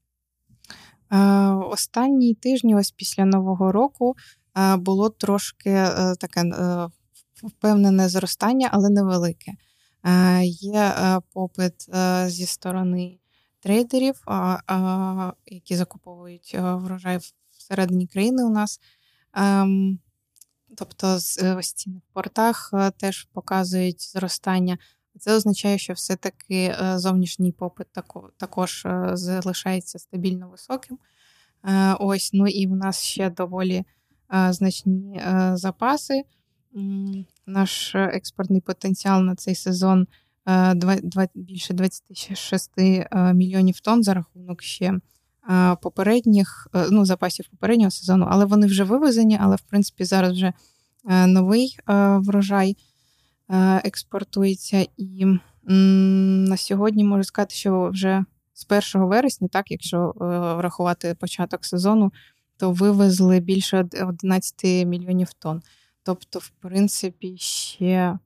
Е, останні тижні, ось після Нового року, е, було трошки е, таке впевнене зростання, але невелике. Е, є е, попит е, зі сторони трейдерів, які закуповують врожай всередині країни у нас. Тобто, ось ціни в портах теж показують зростання. Це означає, що все-таки зовнішній попит також залишається стабільно високим. Ось, ну і в нас ще доволі значні запаси. Наш експортний потенціал на цей сезон більше 26 мільйонів тонн за рахунок ще попередніх ну, запасів попереднього сезону, але вони вже вивезені. Але в принципі зараз вже новий врожай експортується. І на сьогодні можу сказати, що вже з 1 вересня, так, якщо врахувати початок сезону, то вивезли більше 11 мільйонів тонн. Тобто, в принципі, ще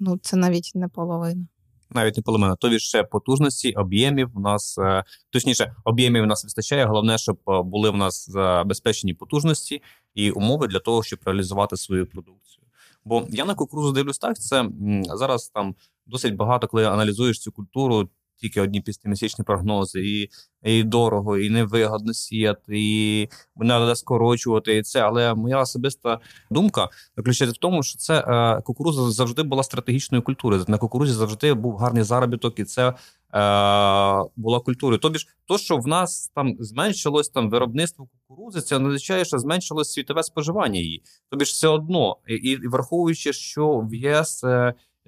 ну, це навіть не половина.
Навіть не половина. Тобі ще потужності, об'ємів у нас е, точніше, об'ємів у нас вистачає. Головне, щоб е, були в нас забезпечені потужності і умови для того, щоб реалізувати свою продукцію. Бо я на кукурузу дивлюсь так, це зараз там досить багато, коли аналізуєш цю культуру, тільки одні пістимісячні прогнози, і і дорого, і невигодно сіяти, і треба скорочувати і це. Але моя особиста думка заключається в тому, що це е, кукуруза завжди була стратегічною культурою. На кукурузі завжди був гарний заробіток, і це. Е, була культурою. Тобі ж то, що в нас там зменшилось там виробництво кукурузи, це означає, що зменшилось світове споживання її. Тобі ж все одно, і, і враховуючи, що в ЄС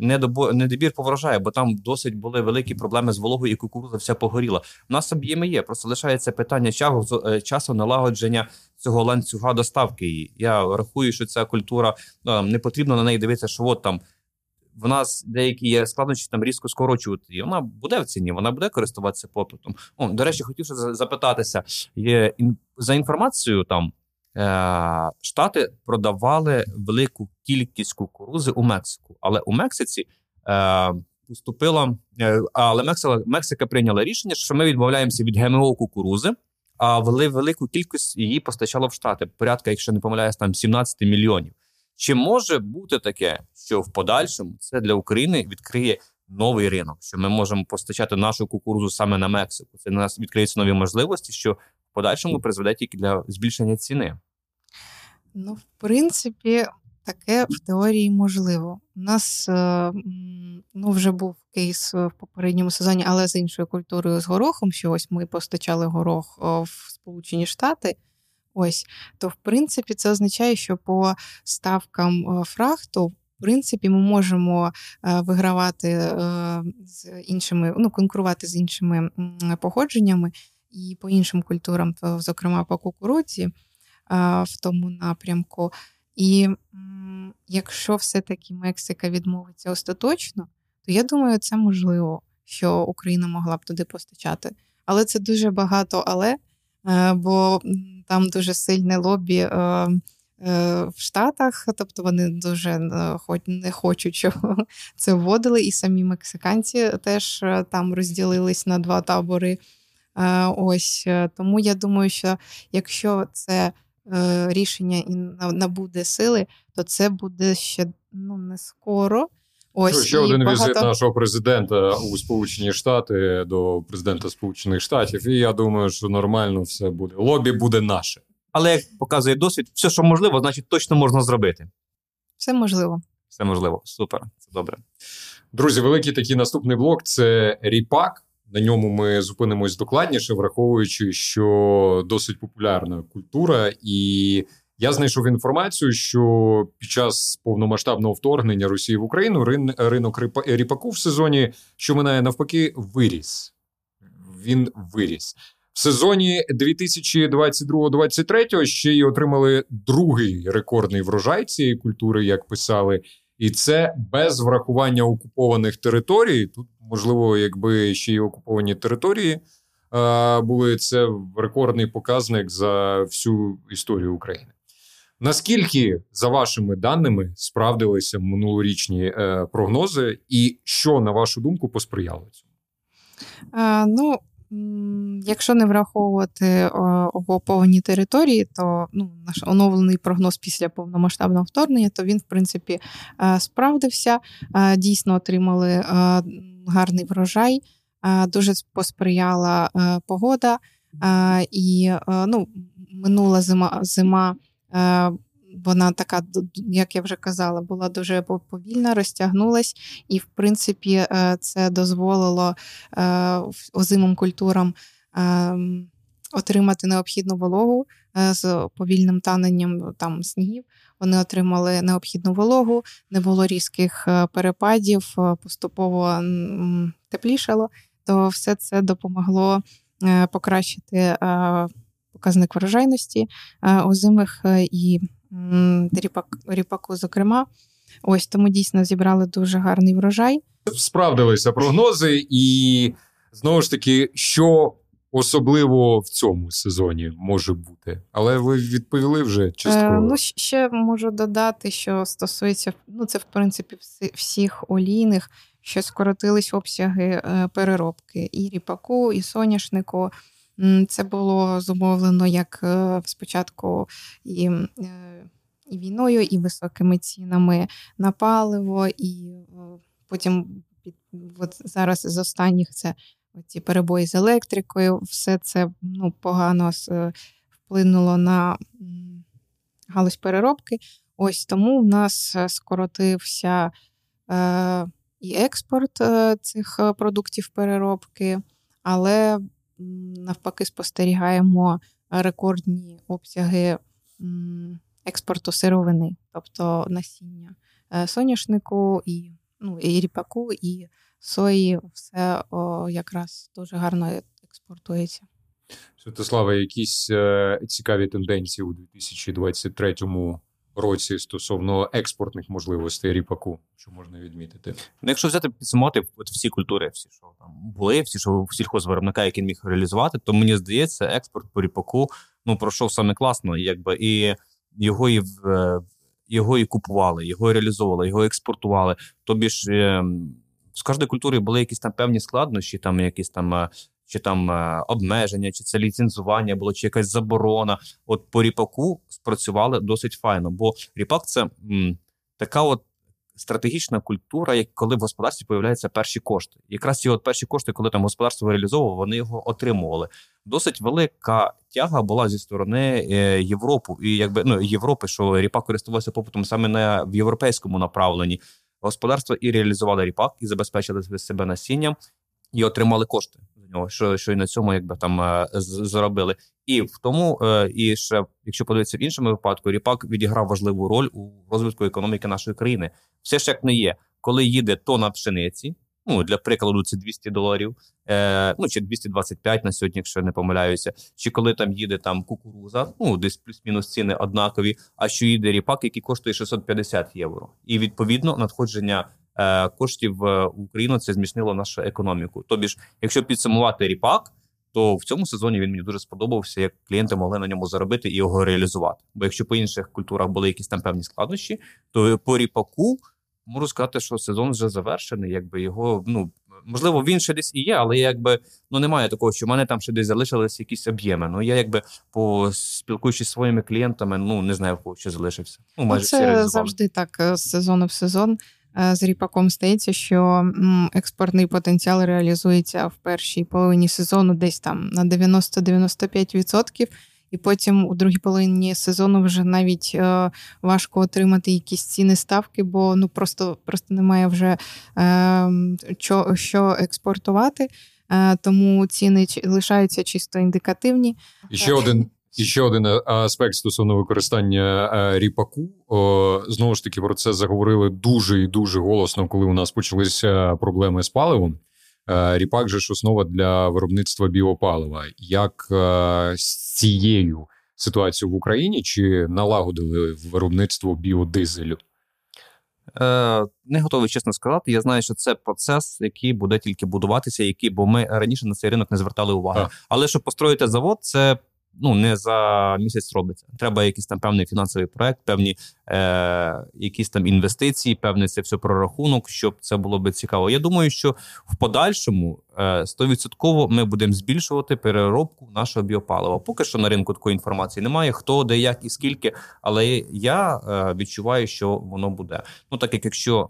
е, недобір по врожаю, бо там досить були великі проблеми з вологою, і кукуруза вся погоріла. У нас об'єми є. Просто лишається питання часу, е, часу налагодження цього ланцюга доставки. Я рахую, що ця культура ну, не потрібно на неї дивитися, що от там. В нас деякі є складнощі там різко скорочувати, і вона буде в ціні, вона буде користуватися попитом. О, До речі, хотів запитатися є за інформацією там Е, Штати продавали велику кількість кукурузи у Мексику, але у Мексиці е, поступила, е, але Мексика, Мексика прийняла рішення, що ми відмовляємося від ГМО кукурузи, а вели велику кількість її постачало в Штати. Порядка, якщо не помиляюсь, там 17 мільйонів. Чи може бути таке, що в подальшому це для України відкриє новий ринок, що ми можемо постачати нашу кукурузу саме на Мексику? Це на нас відкриються нові можливості, що в подальшому призведе тільки для збільшення ціни.
Ну, в принципі, таке в теорії можливо. У нас е, ну, вже був кейс в попередньому сезоні, але з іншою культурою з горохом, що ось ми постачали горох в Сполучені Штати. Ось, то в принципі це означає, що по ставкам фрахту, принципі, ми можемо е, вигравати е, з іншими, ну, конкурувати з іншими походженнями і по іншим культурам, зокрема по кукурудзі в тому напрямку. І якщо все-таки Мексика відмовиться остаточно, то я думаю, це можливо, що Україна могла б туди постачати. Але це дуже багато, але е, бо там дуже сильне лобі е, е, в Штатах, тобто вони дуже не хочуть, щоб це вводили, і самі мексиканці теж там розділились на два табори. Ось тому я думаю, що якщо це Е, рішення і набуде сили, то це буде ще ну не скоро.
Ось ще один багато... візит нашого президента у Сполучені Штати до президента Сполучених Штатів. І я думаю, що нормально все буде. Лобі буде наше.
Але як показує досвід, все, що можливо, значить точно можна зробити.
Все можливо.
Все можливо. Супер, це добре.
Друзі, великий такий наступний блок це ріпак. На ньому ми зупинимось докладніше, враховуючи, що досить популярна культура, і я знайшов інформацію, що під час повномасштабного вторгнення Росії в Україну ринок ріпаку в сезоні, що минає навпаки, виріс. Він виріс сезоні 2022-2023 ще й отримали другий рекордний врожай цієї культури, як писали, і це без врахування окупованих територій. Тут можливо, якби ще й окуповані території були це рекордний показник за всю історію України. Наскільки, за вашими даними, справдилися минулорічні е, прогнози, і що, на вашу думку, посприяло цьому?
А, Ну, якщо не враховувати окуповані території, то ну, наш оновлений прогноз після повномасштабного вторгнення, то він, в принципі, е, справдився. Е, дійсно отримали гарний врожай, дуже посприяла е, погода. І е, ну, минула зима зима, е, вона така, як я вже казала, була дуже повільна, розтягнулась, і, в принципі, це дозволило озимим культурам отримати необхідну вологу з повільним таненням там снігів. Вони отримали необхідну вологу, не було різких перепадів, поступово теплішало. То все це допомогло покращити показник врожайності озимих і ріпаку, зокрема. Ось тому дійсно зібрали дуже гарний врожай.
Справдилися прогнози, і знову ж таки, що особливо в цьому сезоні може бути. Але ви відповіли вже частково. Е,
ну, ще можу додати, що стосується ну, це в принципі всіх олійних, що скоротились обсяги е, переробки і ріпаку, і соняшнику. Це було зумовлено як е, спочатку і е, і війною, і високими цінами на паливо, і потім от зараз з останніх це ці перебої з електрикою. Все це ну, погано вплинуло на галузь переробки. Ось тому в нас е, скоротився е, і експорт е, цих продуктів переробки, але навпаки спостерігаємо рекордні обсяги експорту сировини, тобто насіння е, соняшнику і ну, і ріпаку, і сої, все о, якраз дуже гарно експортується.
Святослава, якісь е, цікаві тенденції у 2023 році стосовно експортних можливостей ріпаку, що можна відмітити?
Ну, якщо взяти підсумувати от всі культури, всі, що там були, всі, що сільхозвиробника, який міг реалізувати, то мені здається, експорт по ріпаку ну пройшов саме класно, якби і його і в. Його і купували, його і реалізовували, його експортували. Тобі ж е, з кожної культури були якісь там певні складнощі, там якісь там е, чи там е, обмеження, чи це ліцензування було, чи якась заборона. От по ріпаку спрацювали досить файно. Бо ріпак це м, така от стратегічна культура, як коли в господарстві появляються перші кошти. Якраз ці от перші кошти, коли там господарство реалізовувало, вони його отримували. Досить велика тяга була зі сторони е, Європи і якби ну Європи, що ріпак користувався попитом саме на в європейському направленні. Господарство і реалізували ріпак, і забезпечили себе насінням, і отримали кошти нього, що що і на цьому якби там е, заробили. І в тому, е, і ще якщо подивитися в іншому випадку, ріпак відіграв важливу роль у розвитку економіки нашої країни. Все ж як не є, коли їде тона пшениці. Ну, для прикладу, це 200 доларів, е, ну чи 225 на сьогодні, якщо не помиляюся. Чи коли там їде там кукуруза, ну десь плюс-мінус ціни однакові. А що їде ріпак, який коштує 650 євро, і відповідно надходження коштів в Україну це зміцнило нашу економіку. Тобі ж, якщо підсумувати ріпак, то в цьому сезоні він мені дуже сподобався, як клієнти могли на ньому заробити і його реалізувати. Бо якщо по інших культурах були якісь там певні складнощі, то по ріпаку можу сказати, що сезон вже завершений. Якби його ну можливо він ще десь і є, але якби ну немає такого, що в мене там ще десь залишилися якісь об'єми. Ну я якби по спілкуючись зі своїми клієнтами, ну не знаю, в кого ще залишився. Ну майже
це завжди так е, з сезону в сезон. Е, з ріпаком стається, що експортний потенціал реалізується в першій половині сезону десь там на 90-95%. І потім у другій половині сезону вже навіть е, важко отримати якісь ціни ставки, бо ну просто просто немає вже е, що, що експортувати, е, тому ціни лишаються чисто індикативні.
Ще один і ще один е, аспект стосовно використання е, ріпаку. Знову ж таки, про це заговорили дуже і дуже голосно, коли у нас почалися проблеми з паливом. Е, ріпак же ж основа для виробництва біопалива. Як з цією ситуацією в Україні чи налагодили виробництво біодизелю?
Не готовий чесно сказати. Я знаю, що це процес, який буде тільки будуватися, який, бо ми раніше на цей ринок не звертали уваги. Але щоб построїти завод, це ну не за місяць робиться. Треба якийсь там певний фінансовий проект, певні е, якісь там інвестиції, певний це все прорахунок, щоб це було би цікаво. Я думаю, що в подальшому е, ми будемо збільшувати переробку нашого біопалива. Поки що на ринку такої інформації немає. Хто де, як і скільки, але я е, відчуваю, що воно буде. Ну так як якщо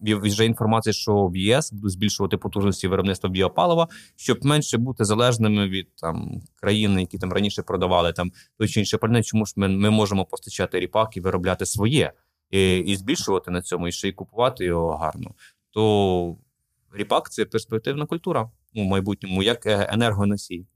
вже інформація, що в ЄС будуть збільшувати потужності виробництва біопалива, щоб менше бути залежними від там країн, які там раніше продавали там той чи інше пальне. Чому ж ми, ми можемо постачати ріпак і виробляти своє і, і збільшувати на цьому, і ще й купувати його гарно. То ріпак це перспективна культура у майбутньому, як е, енергоносій.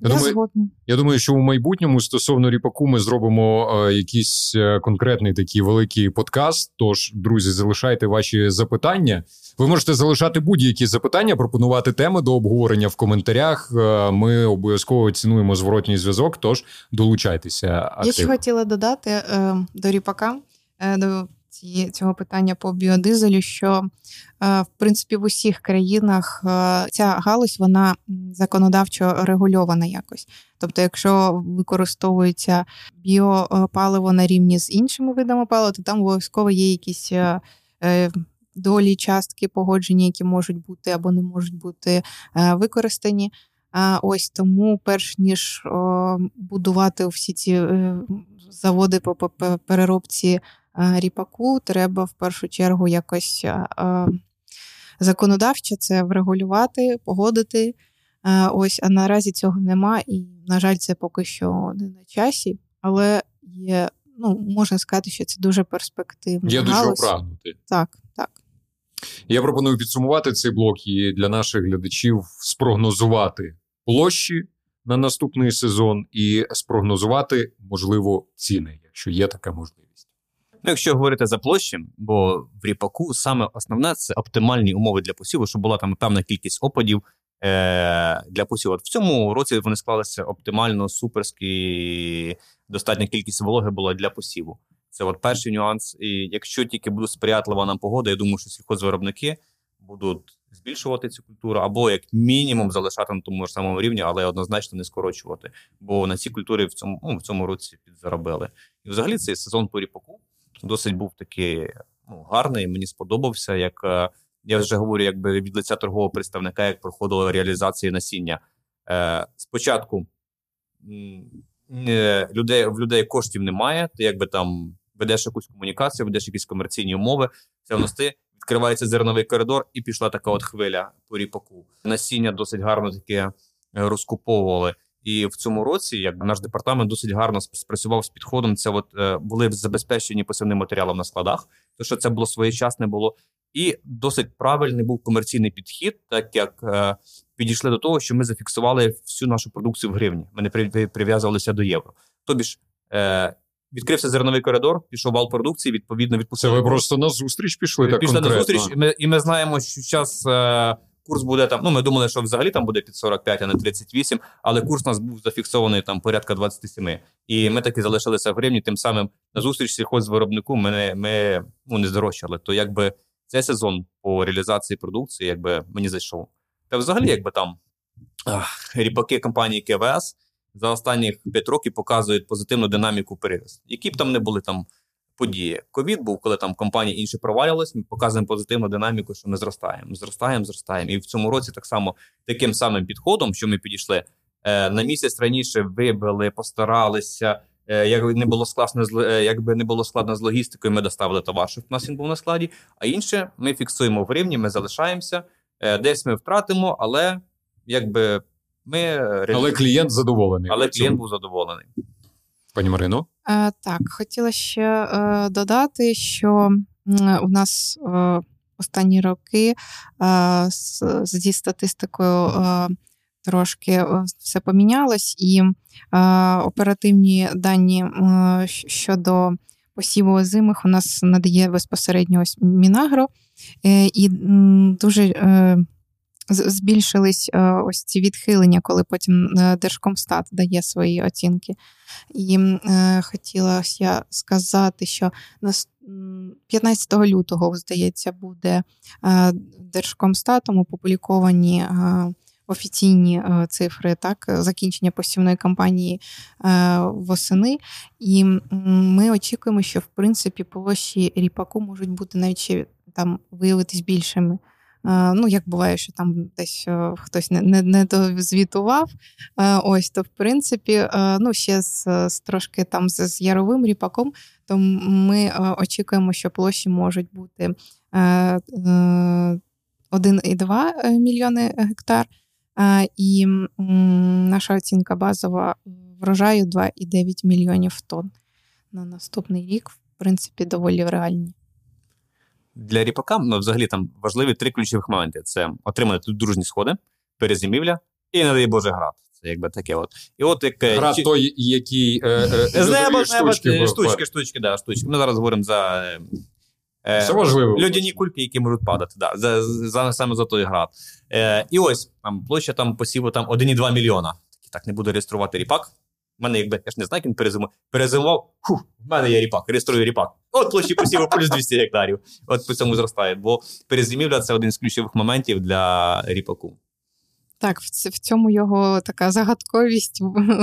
Я, я думаю, згодна.
Я думаю, що у майбутньому стосовно ріпаку ми зробимо е, якийсь е, конкретний такий великий подкаст. Тож, друзі, залишайте ваші запитання. Ви можете залишати будь-які запитання, пропонувати теми до обговорення в коментарях. Е, ми обов'язково цінуємо зворотній зв'язок. Тож долучайтеся. Активно.
Я ще хотіла додати е, до ріпака. Е, до ці, цього питання по біодизелю, що в принципі в усіх країнах ця галузь вона законодавчо регульована якось. Тобто, якщо використовується біопаливо на рівні з іншими видами палива, то там обов'язково є якісь долі, частки погодження, які можуть бути або не можуть бути е, використані. Ось тому, перш ніж будувати всі ці е, заводи по переробці е, ріпаку, треба в першу чергу якось законодавчо це врегулювати, погодити. Ось, а наразі цього нема, і, на жаль, це поки що не на часі, але є, ну, можна сказати, що це дуже перспективно.
Є до чого прагнути.
Так, так.
Я пропоную підсумувати цей блок і для наших глядачів спрогнозувати площі на наступний сезон і спрогнозувати, можливо, ціни, якщо є така можливість.
Ну, якщо говорити за площі, бо в ріпаку саме основне це оптимальні умови для посіву, щоб була там певна кількість опадів е- для посіву. От в цьому році вони склалися оптимально, суперські, достатня кількість вологи була для посіву. Це от перший нюанс. І якщо тільки буде сприятлива нам погода, я думаю, що сільхозвиробники будуть збільшувати цю культуру, або як мінімум залишати на тому ж самому рівні, але однозначно не скорочувати. Бо на ці культури в цьому ну, в цьому році підзаробили. І взагалі цей сезон по ріпаку досить був такий ну, гарний. Мені сподобався. Як е, я вже говорю, якби від лиця торгового представника, як проходила реалізація насіння. Е, Спочатку. Людей в людей коштів немає, ти якби там ведеш якусь комунікацію, ведеш якісь комерційні умови, все одно ти відкривається зерновий коридор, і пішла така от хвиля по ріпаку. Насіння досить гарно таке е, розкуповували. І в цьому році, як наш департамент досить гарно спрацював з підходом. Це от е, були забезпечені посівним матеріалом на складах, то що це було своєчасне було, і досить правильний був комерційний підхід, так як е, підійшли до того, що ми зафіксували всю нашу продукцію в гривні. Ми не прив'язувалися до євро. Тобі ж е, відкрився зерновий коридор, пішов вал продукції. Відповідно, відпустили.
Це ви просто на зустріч пішли. так
Пішли
конкретно.
на зустріч, і ми, і ми знаємо, що зараз е, курс буде там. Ну, ми думали, що взагалі там буде під 45, а не 38, але курс у нас був зафіксований там порядка 27. І ми таки залишилися в гривні. Тим самим на зустріч сільхозвиробнику ми, ми ну, не здорожчали. То якби цей сезон по реалізації продукції, якби мені зайшов. Та взагалі, якби там ріпаки компанії КВС за останні 5 років показують позитивну динаміку переріст. Які б там не були там події. Ковід був, коли там компанії інші провалювались, ми показуємо позитивну динаміку, що ми зростаємо, зростаємо, зростаємо. І в цьому році так само таким самим підходом, що ми підійшли е, на місяць раніше, вибили, постаралися. Е, як не було складно е, якби не було складно з логістикою, ми доставили товар, щоб в нас він був на складі. А інше ми фіксуємо в рівні, ми залишаємося. Е, десь ми втратимо, але якби ми
але клієнт задоволений.
Але клієнт був задоволений.
Пані Марино?
Е, Так, хотіла ще е, додати, що у нас е, останні роки зі статистикою трошки все помінялось, і оперативні дані щодо посіву озимих у нас надає безпосередньо ось Мінагро, і дуже збільшились е, ось ці відхилення, коли потім е, Держкомстат дає свої оцінки. І е, хотіла я сказати, що 15 лютого, здається, буде Держкомстатом опубліковані. Офіційні цифри так закінчення посівної кампанії восени, і ми очікуємо, що в принципі площі ріпаку можуть бути навіть ще там виявитись більшими. Ну, як буває, що там десь е, хтось не не, не дозвітував. Е, ось, то в принципі, е, ну, ще з, з трошки там з, з яровим ріпаком, то ми очікуємо, що площі можуть бути 1,2 мільйони гектар. І наша оцінка базова врожаю 2,9 мільйонів тонн на наступний рік, в принципі, доволі реальні.
Для ріпака ну, взагалі там важливі три ключових моменти: це отримати дружні сходи, перезимівля і, не дай Боже, град. Це якби таке. от. І от як... е,
Гра
чи-
той, який е, е,
З неба, з неба,
штучки,
штучки, штучки, штучки, да, штучки. Ми зараз говоримо за е, е,
Це важливо.
людяні кульки, які можуть падати. Да, за, за, саме за той град. Е, і ось там площа там посіву там 1,2 мільйона. Так, не буду реєструвати ріпак. У мене, якби, я ж не знаю, як він перезимував. Перезимував, хух, в мене є ріпак, реєструю ріпак. От площі посіву плюс 200 гектарів. От по цьому зростає. Бо перезимівля це один з ключових моментів для ріпаку.
Так, в в цьому його така загадковість,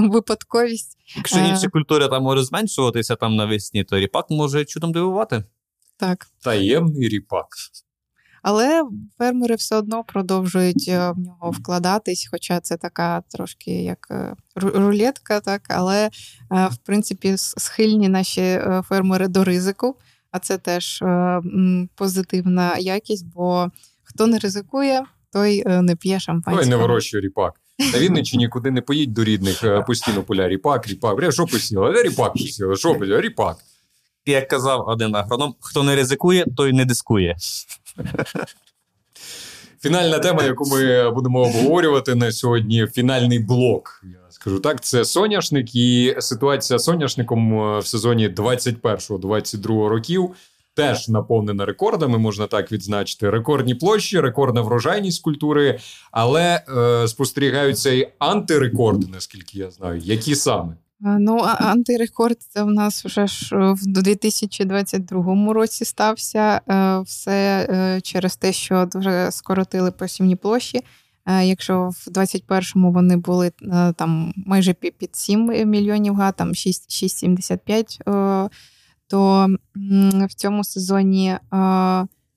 випадковість.
Якщо
Е.
інші культури там можуть зменшуватися там навесні, то ріпак може чудом дивувати.
Так.
Таємний ріпак.
Але фермери все одно продовжують е, в нього вкладатись, хоча це така трошки як е, рулетка, так, але е, в принципі схильні наші фермери до ризику, а це теж позитивна якість, бо хто не ризикує, той не п'є
Ну і
шампанського.
не вирощує ріпак. На Вінниччині нікуди не поїдь до рідних, постійно поля ріпак, ріпак. Бля, що посіла? Ріпак посіла, що посіла? Ріпак.
Як казав один агроном, хто не ризикує, той не дискує.
Фінальна тема, яку ми будемо обговорювати на сьогодні, фінальний блок. Я скажу так, це соняшник і ситуація з соняшником е, в сезоні 21-22 років. Теж наповнена рекордами, можна так відзначити. Рекордні площі, рекордна врожайність культури, але е, спостерігаються і антирекорди, наскільки я знаю. Які саме?
Е, Ну, антирекорд це в нас вже ж е, в 2022 році стався. Е, Все через те, що дуже скоротили посівні площі. Якщо в 21-му вони були там майже під 7 мільйонів га, там 6, 6,75, е, то в цьому сезоні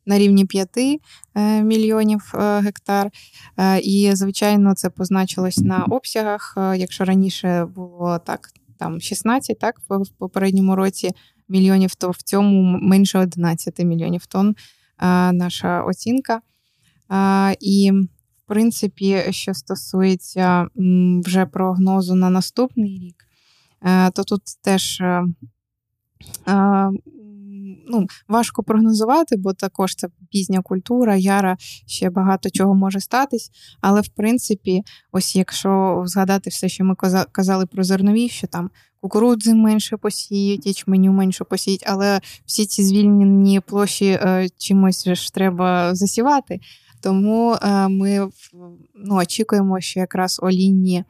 на рівні 5 е, мільйонів е, гектар. Е, І, звичайно, це позначилось на обсягах. Якщо раніше було так, там 16, так, в попередньому році мільйонів, то в цьому менше 11 мільйонів тонн наша оцінка. І, в принципі, що стосується вже прогнозу на наступний рік, то тут теж. Ну, важко прогнозувати, бо також це пізня культура, яра, ще багато чого може статись. Але в принципі, ось якщо згадати все, що ми казали про зернові, що там кукурудзи менше посіють, ячменю менше посіють, але всі ці звільнені площі е, чимось ж треба засівати. Тому е, ми ну, очікуємо, що якраз олійні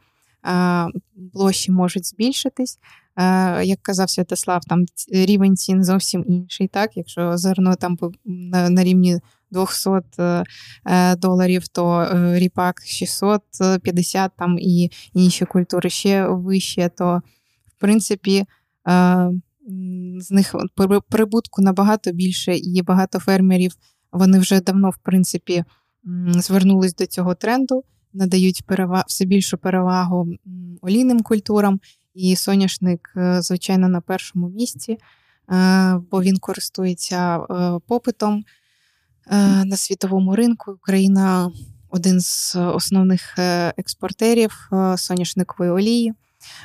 е, площі можуть збільшитись. Е, Як казав Святослав, там рівень цін зовсім інший. Так, якщо зерно там на, на рівні 200 е, е, доларів, то ріпак 650 там і інші культури ще вище, то в принципі з них прибутку набагато більше, і багато фермерів вони вже давно, в принципі, звернулись до цього тренду, надають перева- все більшу перевагу олійним культурам. І соняшник, е, звичайно, на першому місці, е, бо він користується е, попитом на світовому ринку. Україна один з основних експортерів соняшникової олії.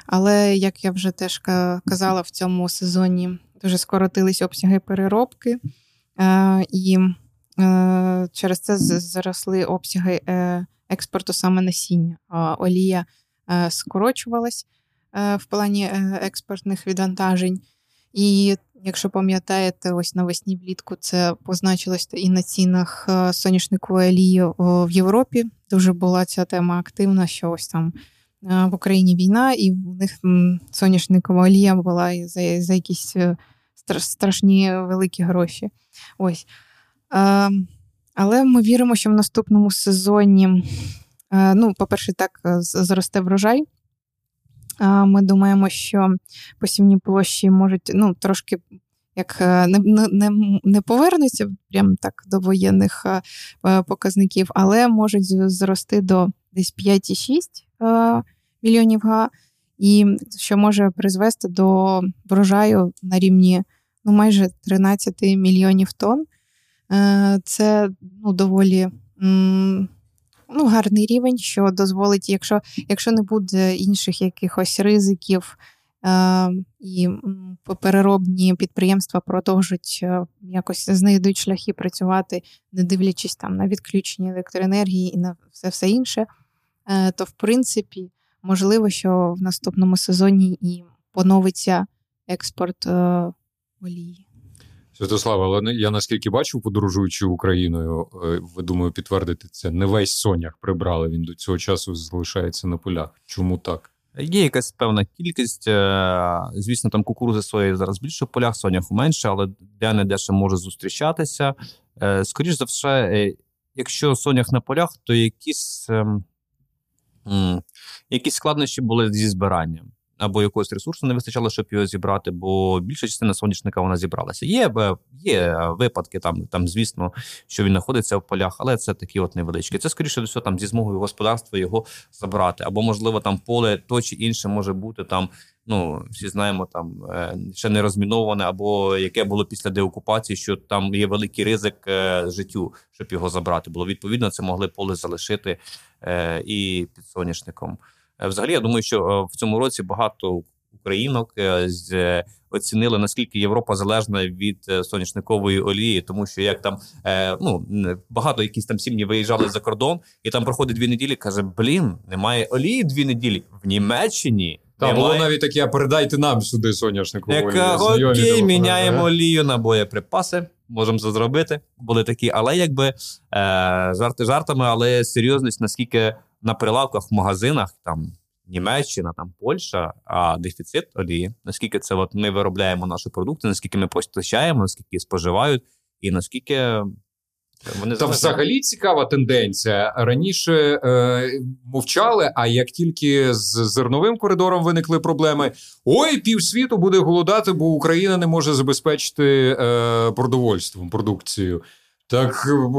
Але, як я вже теж казала, в цьому сезоні дуже скоротились обсяги переробки, і через це зросли обсяги експорту саме насіння. Олія скорочувалась в плані е, експортних відвантажень. І якщо пам'ятаєте, ось навесні влітку це позначилось і на цінах е, соняшникової олії в Європі. Дуже була ця тема активна, що ось там е, в Україні війна, і в них соняшникова олія була за, за якісь е, страшні великі гроші. Ось. Е, але ми віримо, що в наступному сезоні, е, ну, по-перше, так е, зросте врожай. Ми думаємо, що посівні площі можуть ну, трошки як е, не, не, не- повернуться прям так до воєнних е, е, показників, але можуть зрости до десь 5,6 е, мільйонів га, і що може призвести до врожаю на рівні ну, майже 13 мільйонів тонн. Це ну, доволі ну, гарний рівень, що дозволить, якщо, якщо не буде інших якихось ризиків, е, і переробні підприємства продовжують е, якось знайдуть шляхи працювати, не дивлячись там на відключення електроенергії і на все все інше, е, то в принципі можливо, що в наступному сезоні і поновиться експорт олії.
Святослава, але я наскільки бачив, подорожуючи Україною, е, ви думаю, підтвердити це. Не весь сонях прибрали. Він до цього часу залишається на полях. Чому так?
Є якась певна кількість. Е, звісно, там кукурузи сої зараз більше в полях, соняху менше, але де не де ще може зустрічатися. Е, Скоріше за все, якщо сонях на полях, то якісь ем, якісь складнощі були зі збиранням або якогось ресурсу не вистачало, щоб його зібрати, бо більша частина соняшника вона зібралася. Є е, є випадки, там, там, звісно, що він знаходиться в полях, але це такі от невеличкі. Це, скоріше все, там зі змогою господарства його забрати. Або, можливо, там поле то чи інше може бути там. Ну, всі знаємо, там е, ще не розміноване, або яке було після деокупації, що там є великий ризик е, життю, щоб його забрати. Було відповідно, це могли поле залишити і під соняшником. Е, взагалі, я думаю, що е, в цьому році багато українок е, оцінили наскільки Європа залежна від соняшникової олії, тому що як там ну багато якісь там сім'ї виїжджали за кордон, і там проходить дві неділі. каже: Блін, немає олії дві неділі в Німеччині.
Та було навіть таке, передайте нам сюди соняшникову
олію. Окей, міняємо олію на боєприпаси. Можемо це зробити. Були такі, але якби е, жарти жартами, але серйозність, наскільки на прилавках в магазинах там Німеччина, там Польща, а дефіцит олії, наскільки це от ми виробляємо наші продукти, наскільки ми постачаємо, наскільки споживають, і наскільки.
Вони Та взагалі цікава тенденція. Раніше е, мовчали, а як тільки з зерновим коридором виникли проблеми, ой, півсвіту буде голодати, бо Україна не може забезпечити е, продовольством продукцією. Так,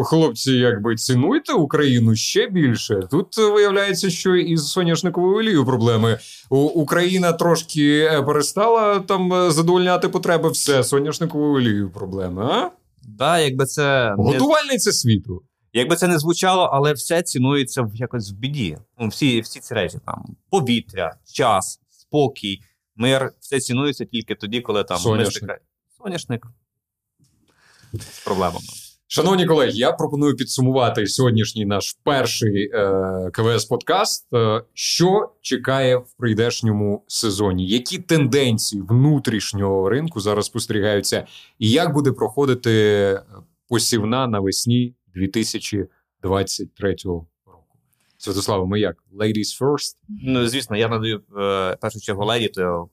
хлопці, якби цінуйте Україну ще більше. Тут виявляється, що із соняшниковою олією проблеми. Україна трошки е, перестала там е, задовольняти потреби. Все соняшниковою олією проблеми. а?
Да, якби це
Готувальниця світу.
Якби це не звучало, але все цінується якось в біді. Ну, Всі всі ці речі там повітря, час, спокій, мир, все цінується тільки тоді, коли там
соняшник.
Соняшник з проблемами.
Шановні колеги, я пропоную підсумувати сьогоднішній наш перший е, КВС подкаст. Е, що чекає в прийдешньому сезоні? Які тенденції внутрішнього ринку зараз спостерігаються, і як буде проходити посівна навесні 2023 року? Святослава, ми як? Ladies first?
Ну, звісно, я надаю е, першу чергу леді, то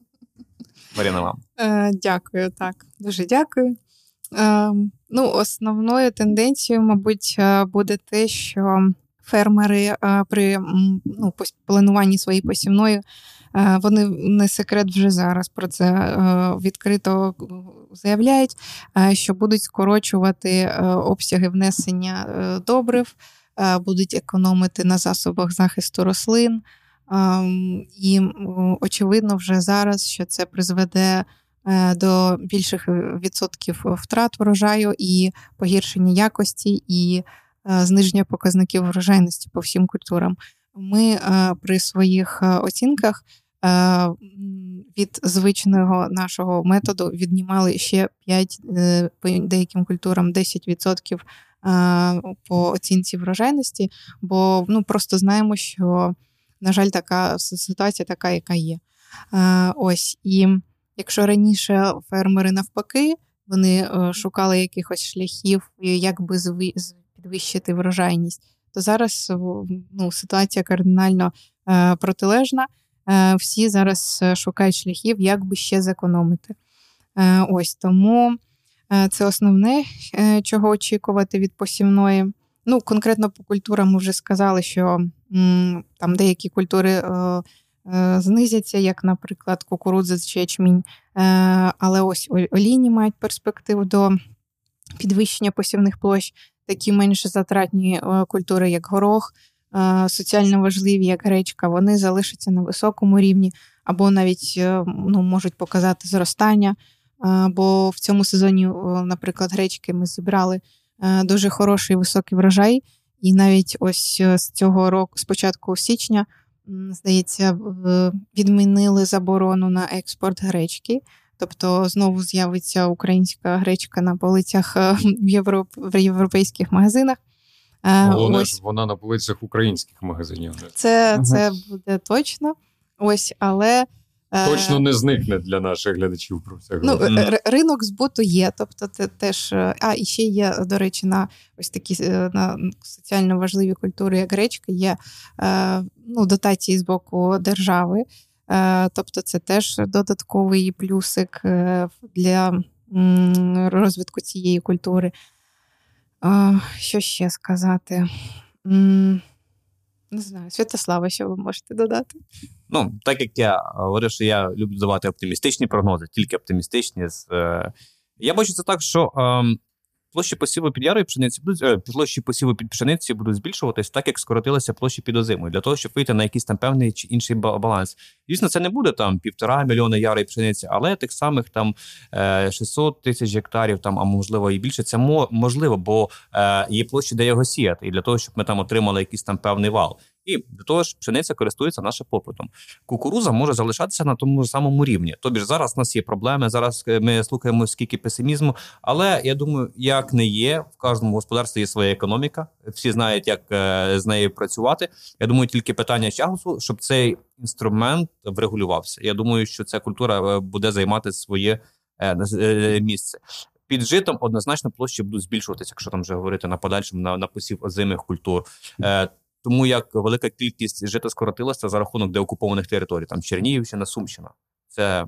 Маріна вам.
Е, Дякую, так. Дуже дякую. Ем, ну, Основною тенденцією, мабуть, е, буде те, що фермери е, при ну, плануванні своєї посівної. Е, вони не секрет вже зараз про це відкрито заявляють, що будуть скорочувати обсяги внесення добрив, будуть економити на засобах захисту рослин. Ем, і очевидно, вже зараз що це призведе до більших е, відсотків втрат врожаю і погіршення якості, і е, зниження показників врожайності по всім культурам. Ми при своїх оцінках від звичного нашого методу віднімали ще 5 по деяким культурам 10% по оцінці врожайності, бо ну просто знаємо, що, на жаль, така ситуація така, яка є. Ось і. Якщо раніше фермери навпаки вони е, шукали якихось шляхів, як би підвищити врожайність, то зараз ну, ситуація кардинально е, протилежна. Е, всі зараз шукають шляхів, як би ще зекономити. Ось тому це основне, чого очікувати від посівної. Ну, конкретно по культурам ми вже сказали, що там деякі культури Е, знизяться, як, наприклад, кукурудза чи ячмінь. Е, але ось олійні мають перспективу до підвищення посівних площ, такі менш затратні е, культури, як горох, соціально важливі, як гречка, вони залишаться на високому рівні або навіть ну, можуть показати зростання. Бо в цьому сезоні, наприклад, гречки ми зібрали дуже хороший високий врожай, і навіть ось з цього року, з початку січня, здається, відмінили заборону на експорт гречки. Тобто знову з'явиться українська гречка на полицях е, в, європ... в європейських магазинах.
Головне
ось.
ж вона на полицях українських магазинів.
Це, це буде точно. Ось, але
Точно не зникне для наших глядачів про все.
Ну, р- ринок збуту є, тобто це теж. е, А, і ще є, до речі, на ось такі е, на соціально важливі культури, як гречка, є е, ну, дотації з боку держави. Е, Тобто, це теж додатковий плюсик е, для розвитку цієї культури. Е, Що ще сказати? Не знаю, Святослава, що ви можете додати?
Ну, так як я говорив, що я люблю давати оптимістичні прогнози, тільки оптимістичні. з, е, Я бачу це так, що ем, площі посіву під ярою пшениці будуть е, площі посіву під пшениці будуть збільшуватись, так як скоротилися площі під озимою, для того, щоб вийти на якийсь там певний чи інший баланс. Звісно, це не буде там півтора мільйона ярої пшениці, але тих самих там е, 600 тисяч гектарів, там, а можливо і більше, це можливо, бо е, є площі, де його сіяти, і для того, щоб ми там отримали якийсь там певний вал. І до того ж, пшениця користується нашим попитом. Кукуруза може залишатися на тому самому рівні. Тобі ж зараз у нас є проблеми. Зараз е, ми слухаємо скільки песимізму. Але я думаю, як не є, в кожному господарстві є своя економіка. Всі знають, як е, з нею працювати. Я думаю, тільки питання часу, щоб цей інструмент врегулювався. Я думаю, що ця культура е, буде займати своє місце. Під житом однозначно площі будуть збільшуватися, якщо там вже говорити на подальшому на, на посів озимих культур. Е, тому як велика кількість жита скоротилася за рахунок деокупованих територій, там Чернігівщина, Сумщина. Це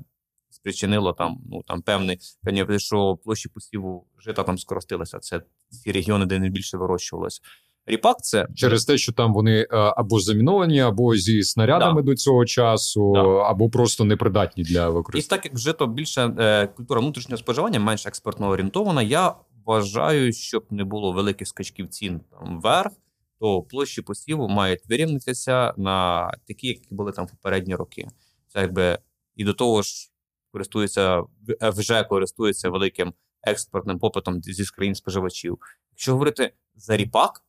спричинило там, ну там певний певні, що площі посіву жита там скоротилися. Це ті регіони, де найбільше вирощувалося. Ріпак це
Через те, що там вони е, або заміновані, або зі снарядами до цього часу,
Да.
або просто непридатні для
І так як жито більше е, культура внутрішнього споживання, менш експортно орієнтована, я вважаю, щоб не було великих скачків цін там вверх, то площі посіву мають вирівнятися на такі, які були там попередні роки. Це якби і до того ж користується вже користується великим експортним попитом зі країн споживачів. Якщо говорити за ріпак,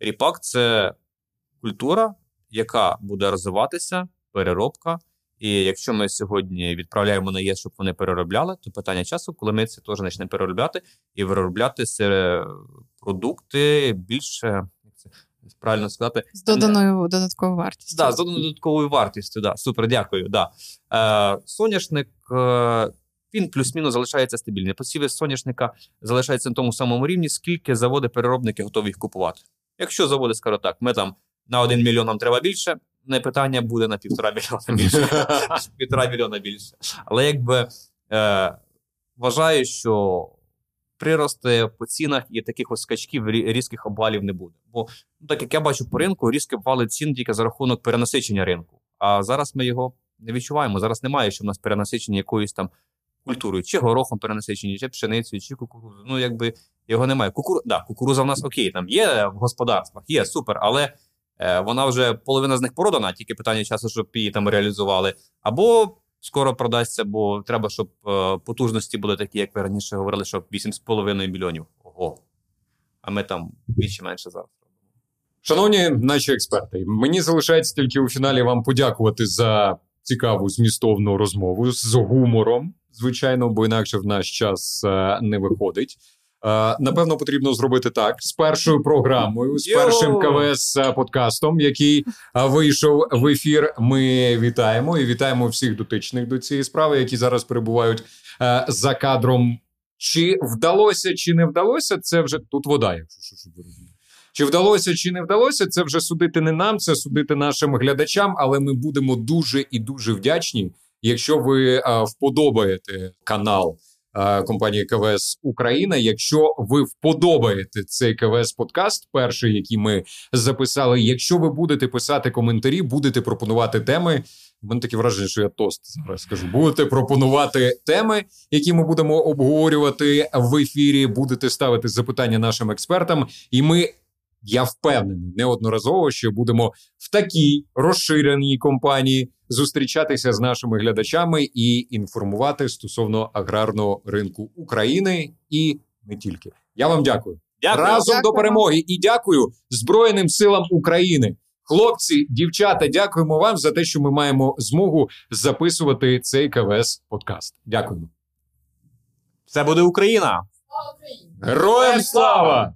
ріпак це культура, яка буде розвиватися, переробка. І якщо ми сьогодні відправляємо на ЄС, щоб вони переробляли, то питання часу, коли ми це теж почнемо переробляти і виробляти продукти це правильно сказати,
З доданою додатковою вартістю.
Да, з доданою додатковою вартістю. Да. Супер, дякую. Да. Е, соняшник е, він плюс-мінус залишається стабільний. Посіви соняшника залишаються на тому самому рівні, скільки заводи-переробники готові їх купувати. Якщо заводи скажуть так, ми там на 1 мільйон нам треба більше, не питання буде на півтора мільйона більше. півтора мільйона більше. Але якби е, вважаю, що прирости по цінах і таких ось скачків різких обвалів не буде. Бо ну, так як я бачу по ринку, різкі обвали цін тільки за рахунок перенасичення ринку. А зараз ми його не відчуваємо. Зараз немає, що в нас перенасичення якоюсь там культурою, чи горохом перенасичені, чи пшеницею, чи кукурудзою. Ну, якби його немає. Кукуру... Да, кукуруза в нас окей, там є в господарствах, є супер, але е, вона вже половина з них продана, тільки питання часу, щоб її там реалізували. Або скоро продасться, бо треба, щоб е, потужності були такі, як ви раніше говорили, що 8,5 мільйонів. Ого. А ми там більше менше зараз.
Шановні наші експерти, мені залишається тільки у фіналі вам подякувати за цікаву змістовну розмову з гумором, звичайно, бо інакше в наш час е, не виходить. Е, Напевно, потрібно зробити так з першою програмою, з першим КВС подкастом, який е, вийшов в ефір. Ми вітаємо і вітаємо всіх дотичних до цієї справи, які зараз перебувають е, за кадром. Чи вдалося, чи не вдалося, це вже тут вода, якщо що, щоб ви розуміли. Чи вдалося, чи не вдалося, це вже судити не нам, це судити нашим глядачам, але ми будемо дуже і дуже вдячні, якщо ви вподобаєте канал компанії КВС Україна. Якщо ви вподобаєте цей КВС подкаст, перший, який ми записали. Якщо ви будете писати коментарі, будете пропонувати теми. У мене таке враження, що я тост зараз скажу. Будете пропонувати теми, які ми будемо обговорювати в ефірі. Будете ставити запитання нашим експертам, і ми. Я впевнений неодноразово, що будемо в такій розширеній компанії зустрічатися з нашими глядачами і інформувати стосовно аграрного ринку України і не тільки. Я вам дякую.
Дякую.
Разом
Дякую
до перемоги і дякую Збройним силам України. Хлопці, дівчата, дякуємо вам за те, що ми маємо змогу записувати цей КВС подкаст. Дякуємо.
Це буде Україна.
Героям слава!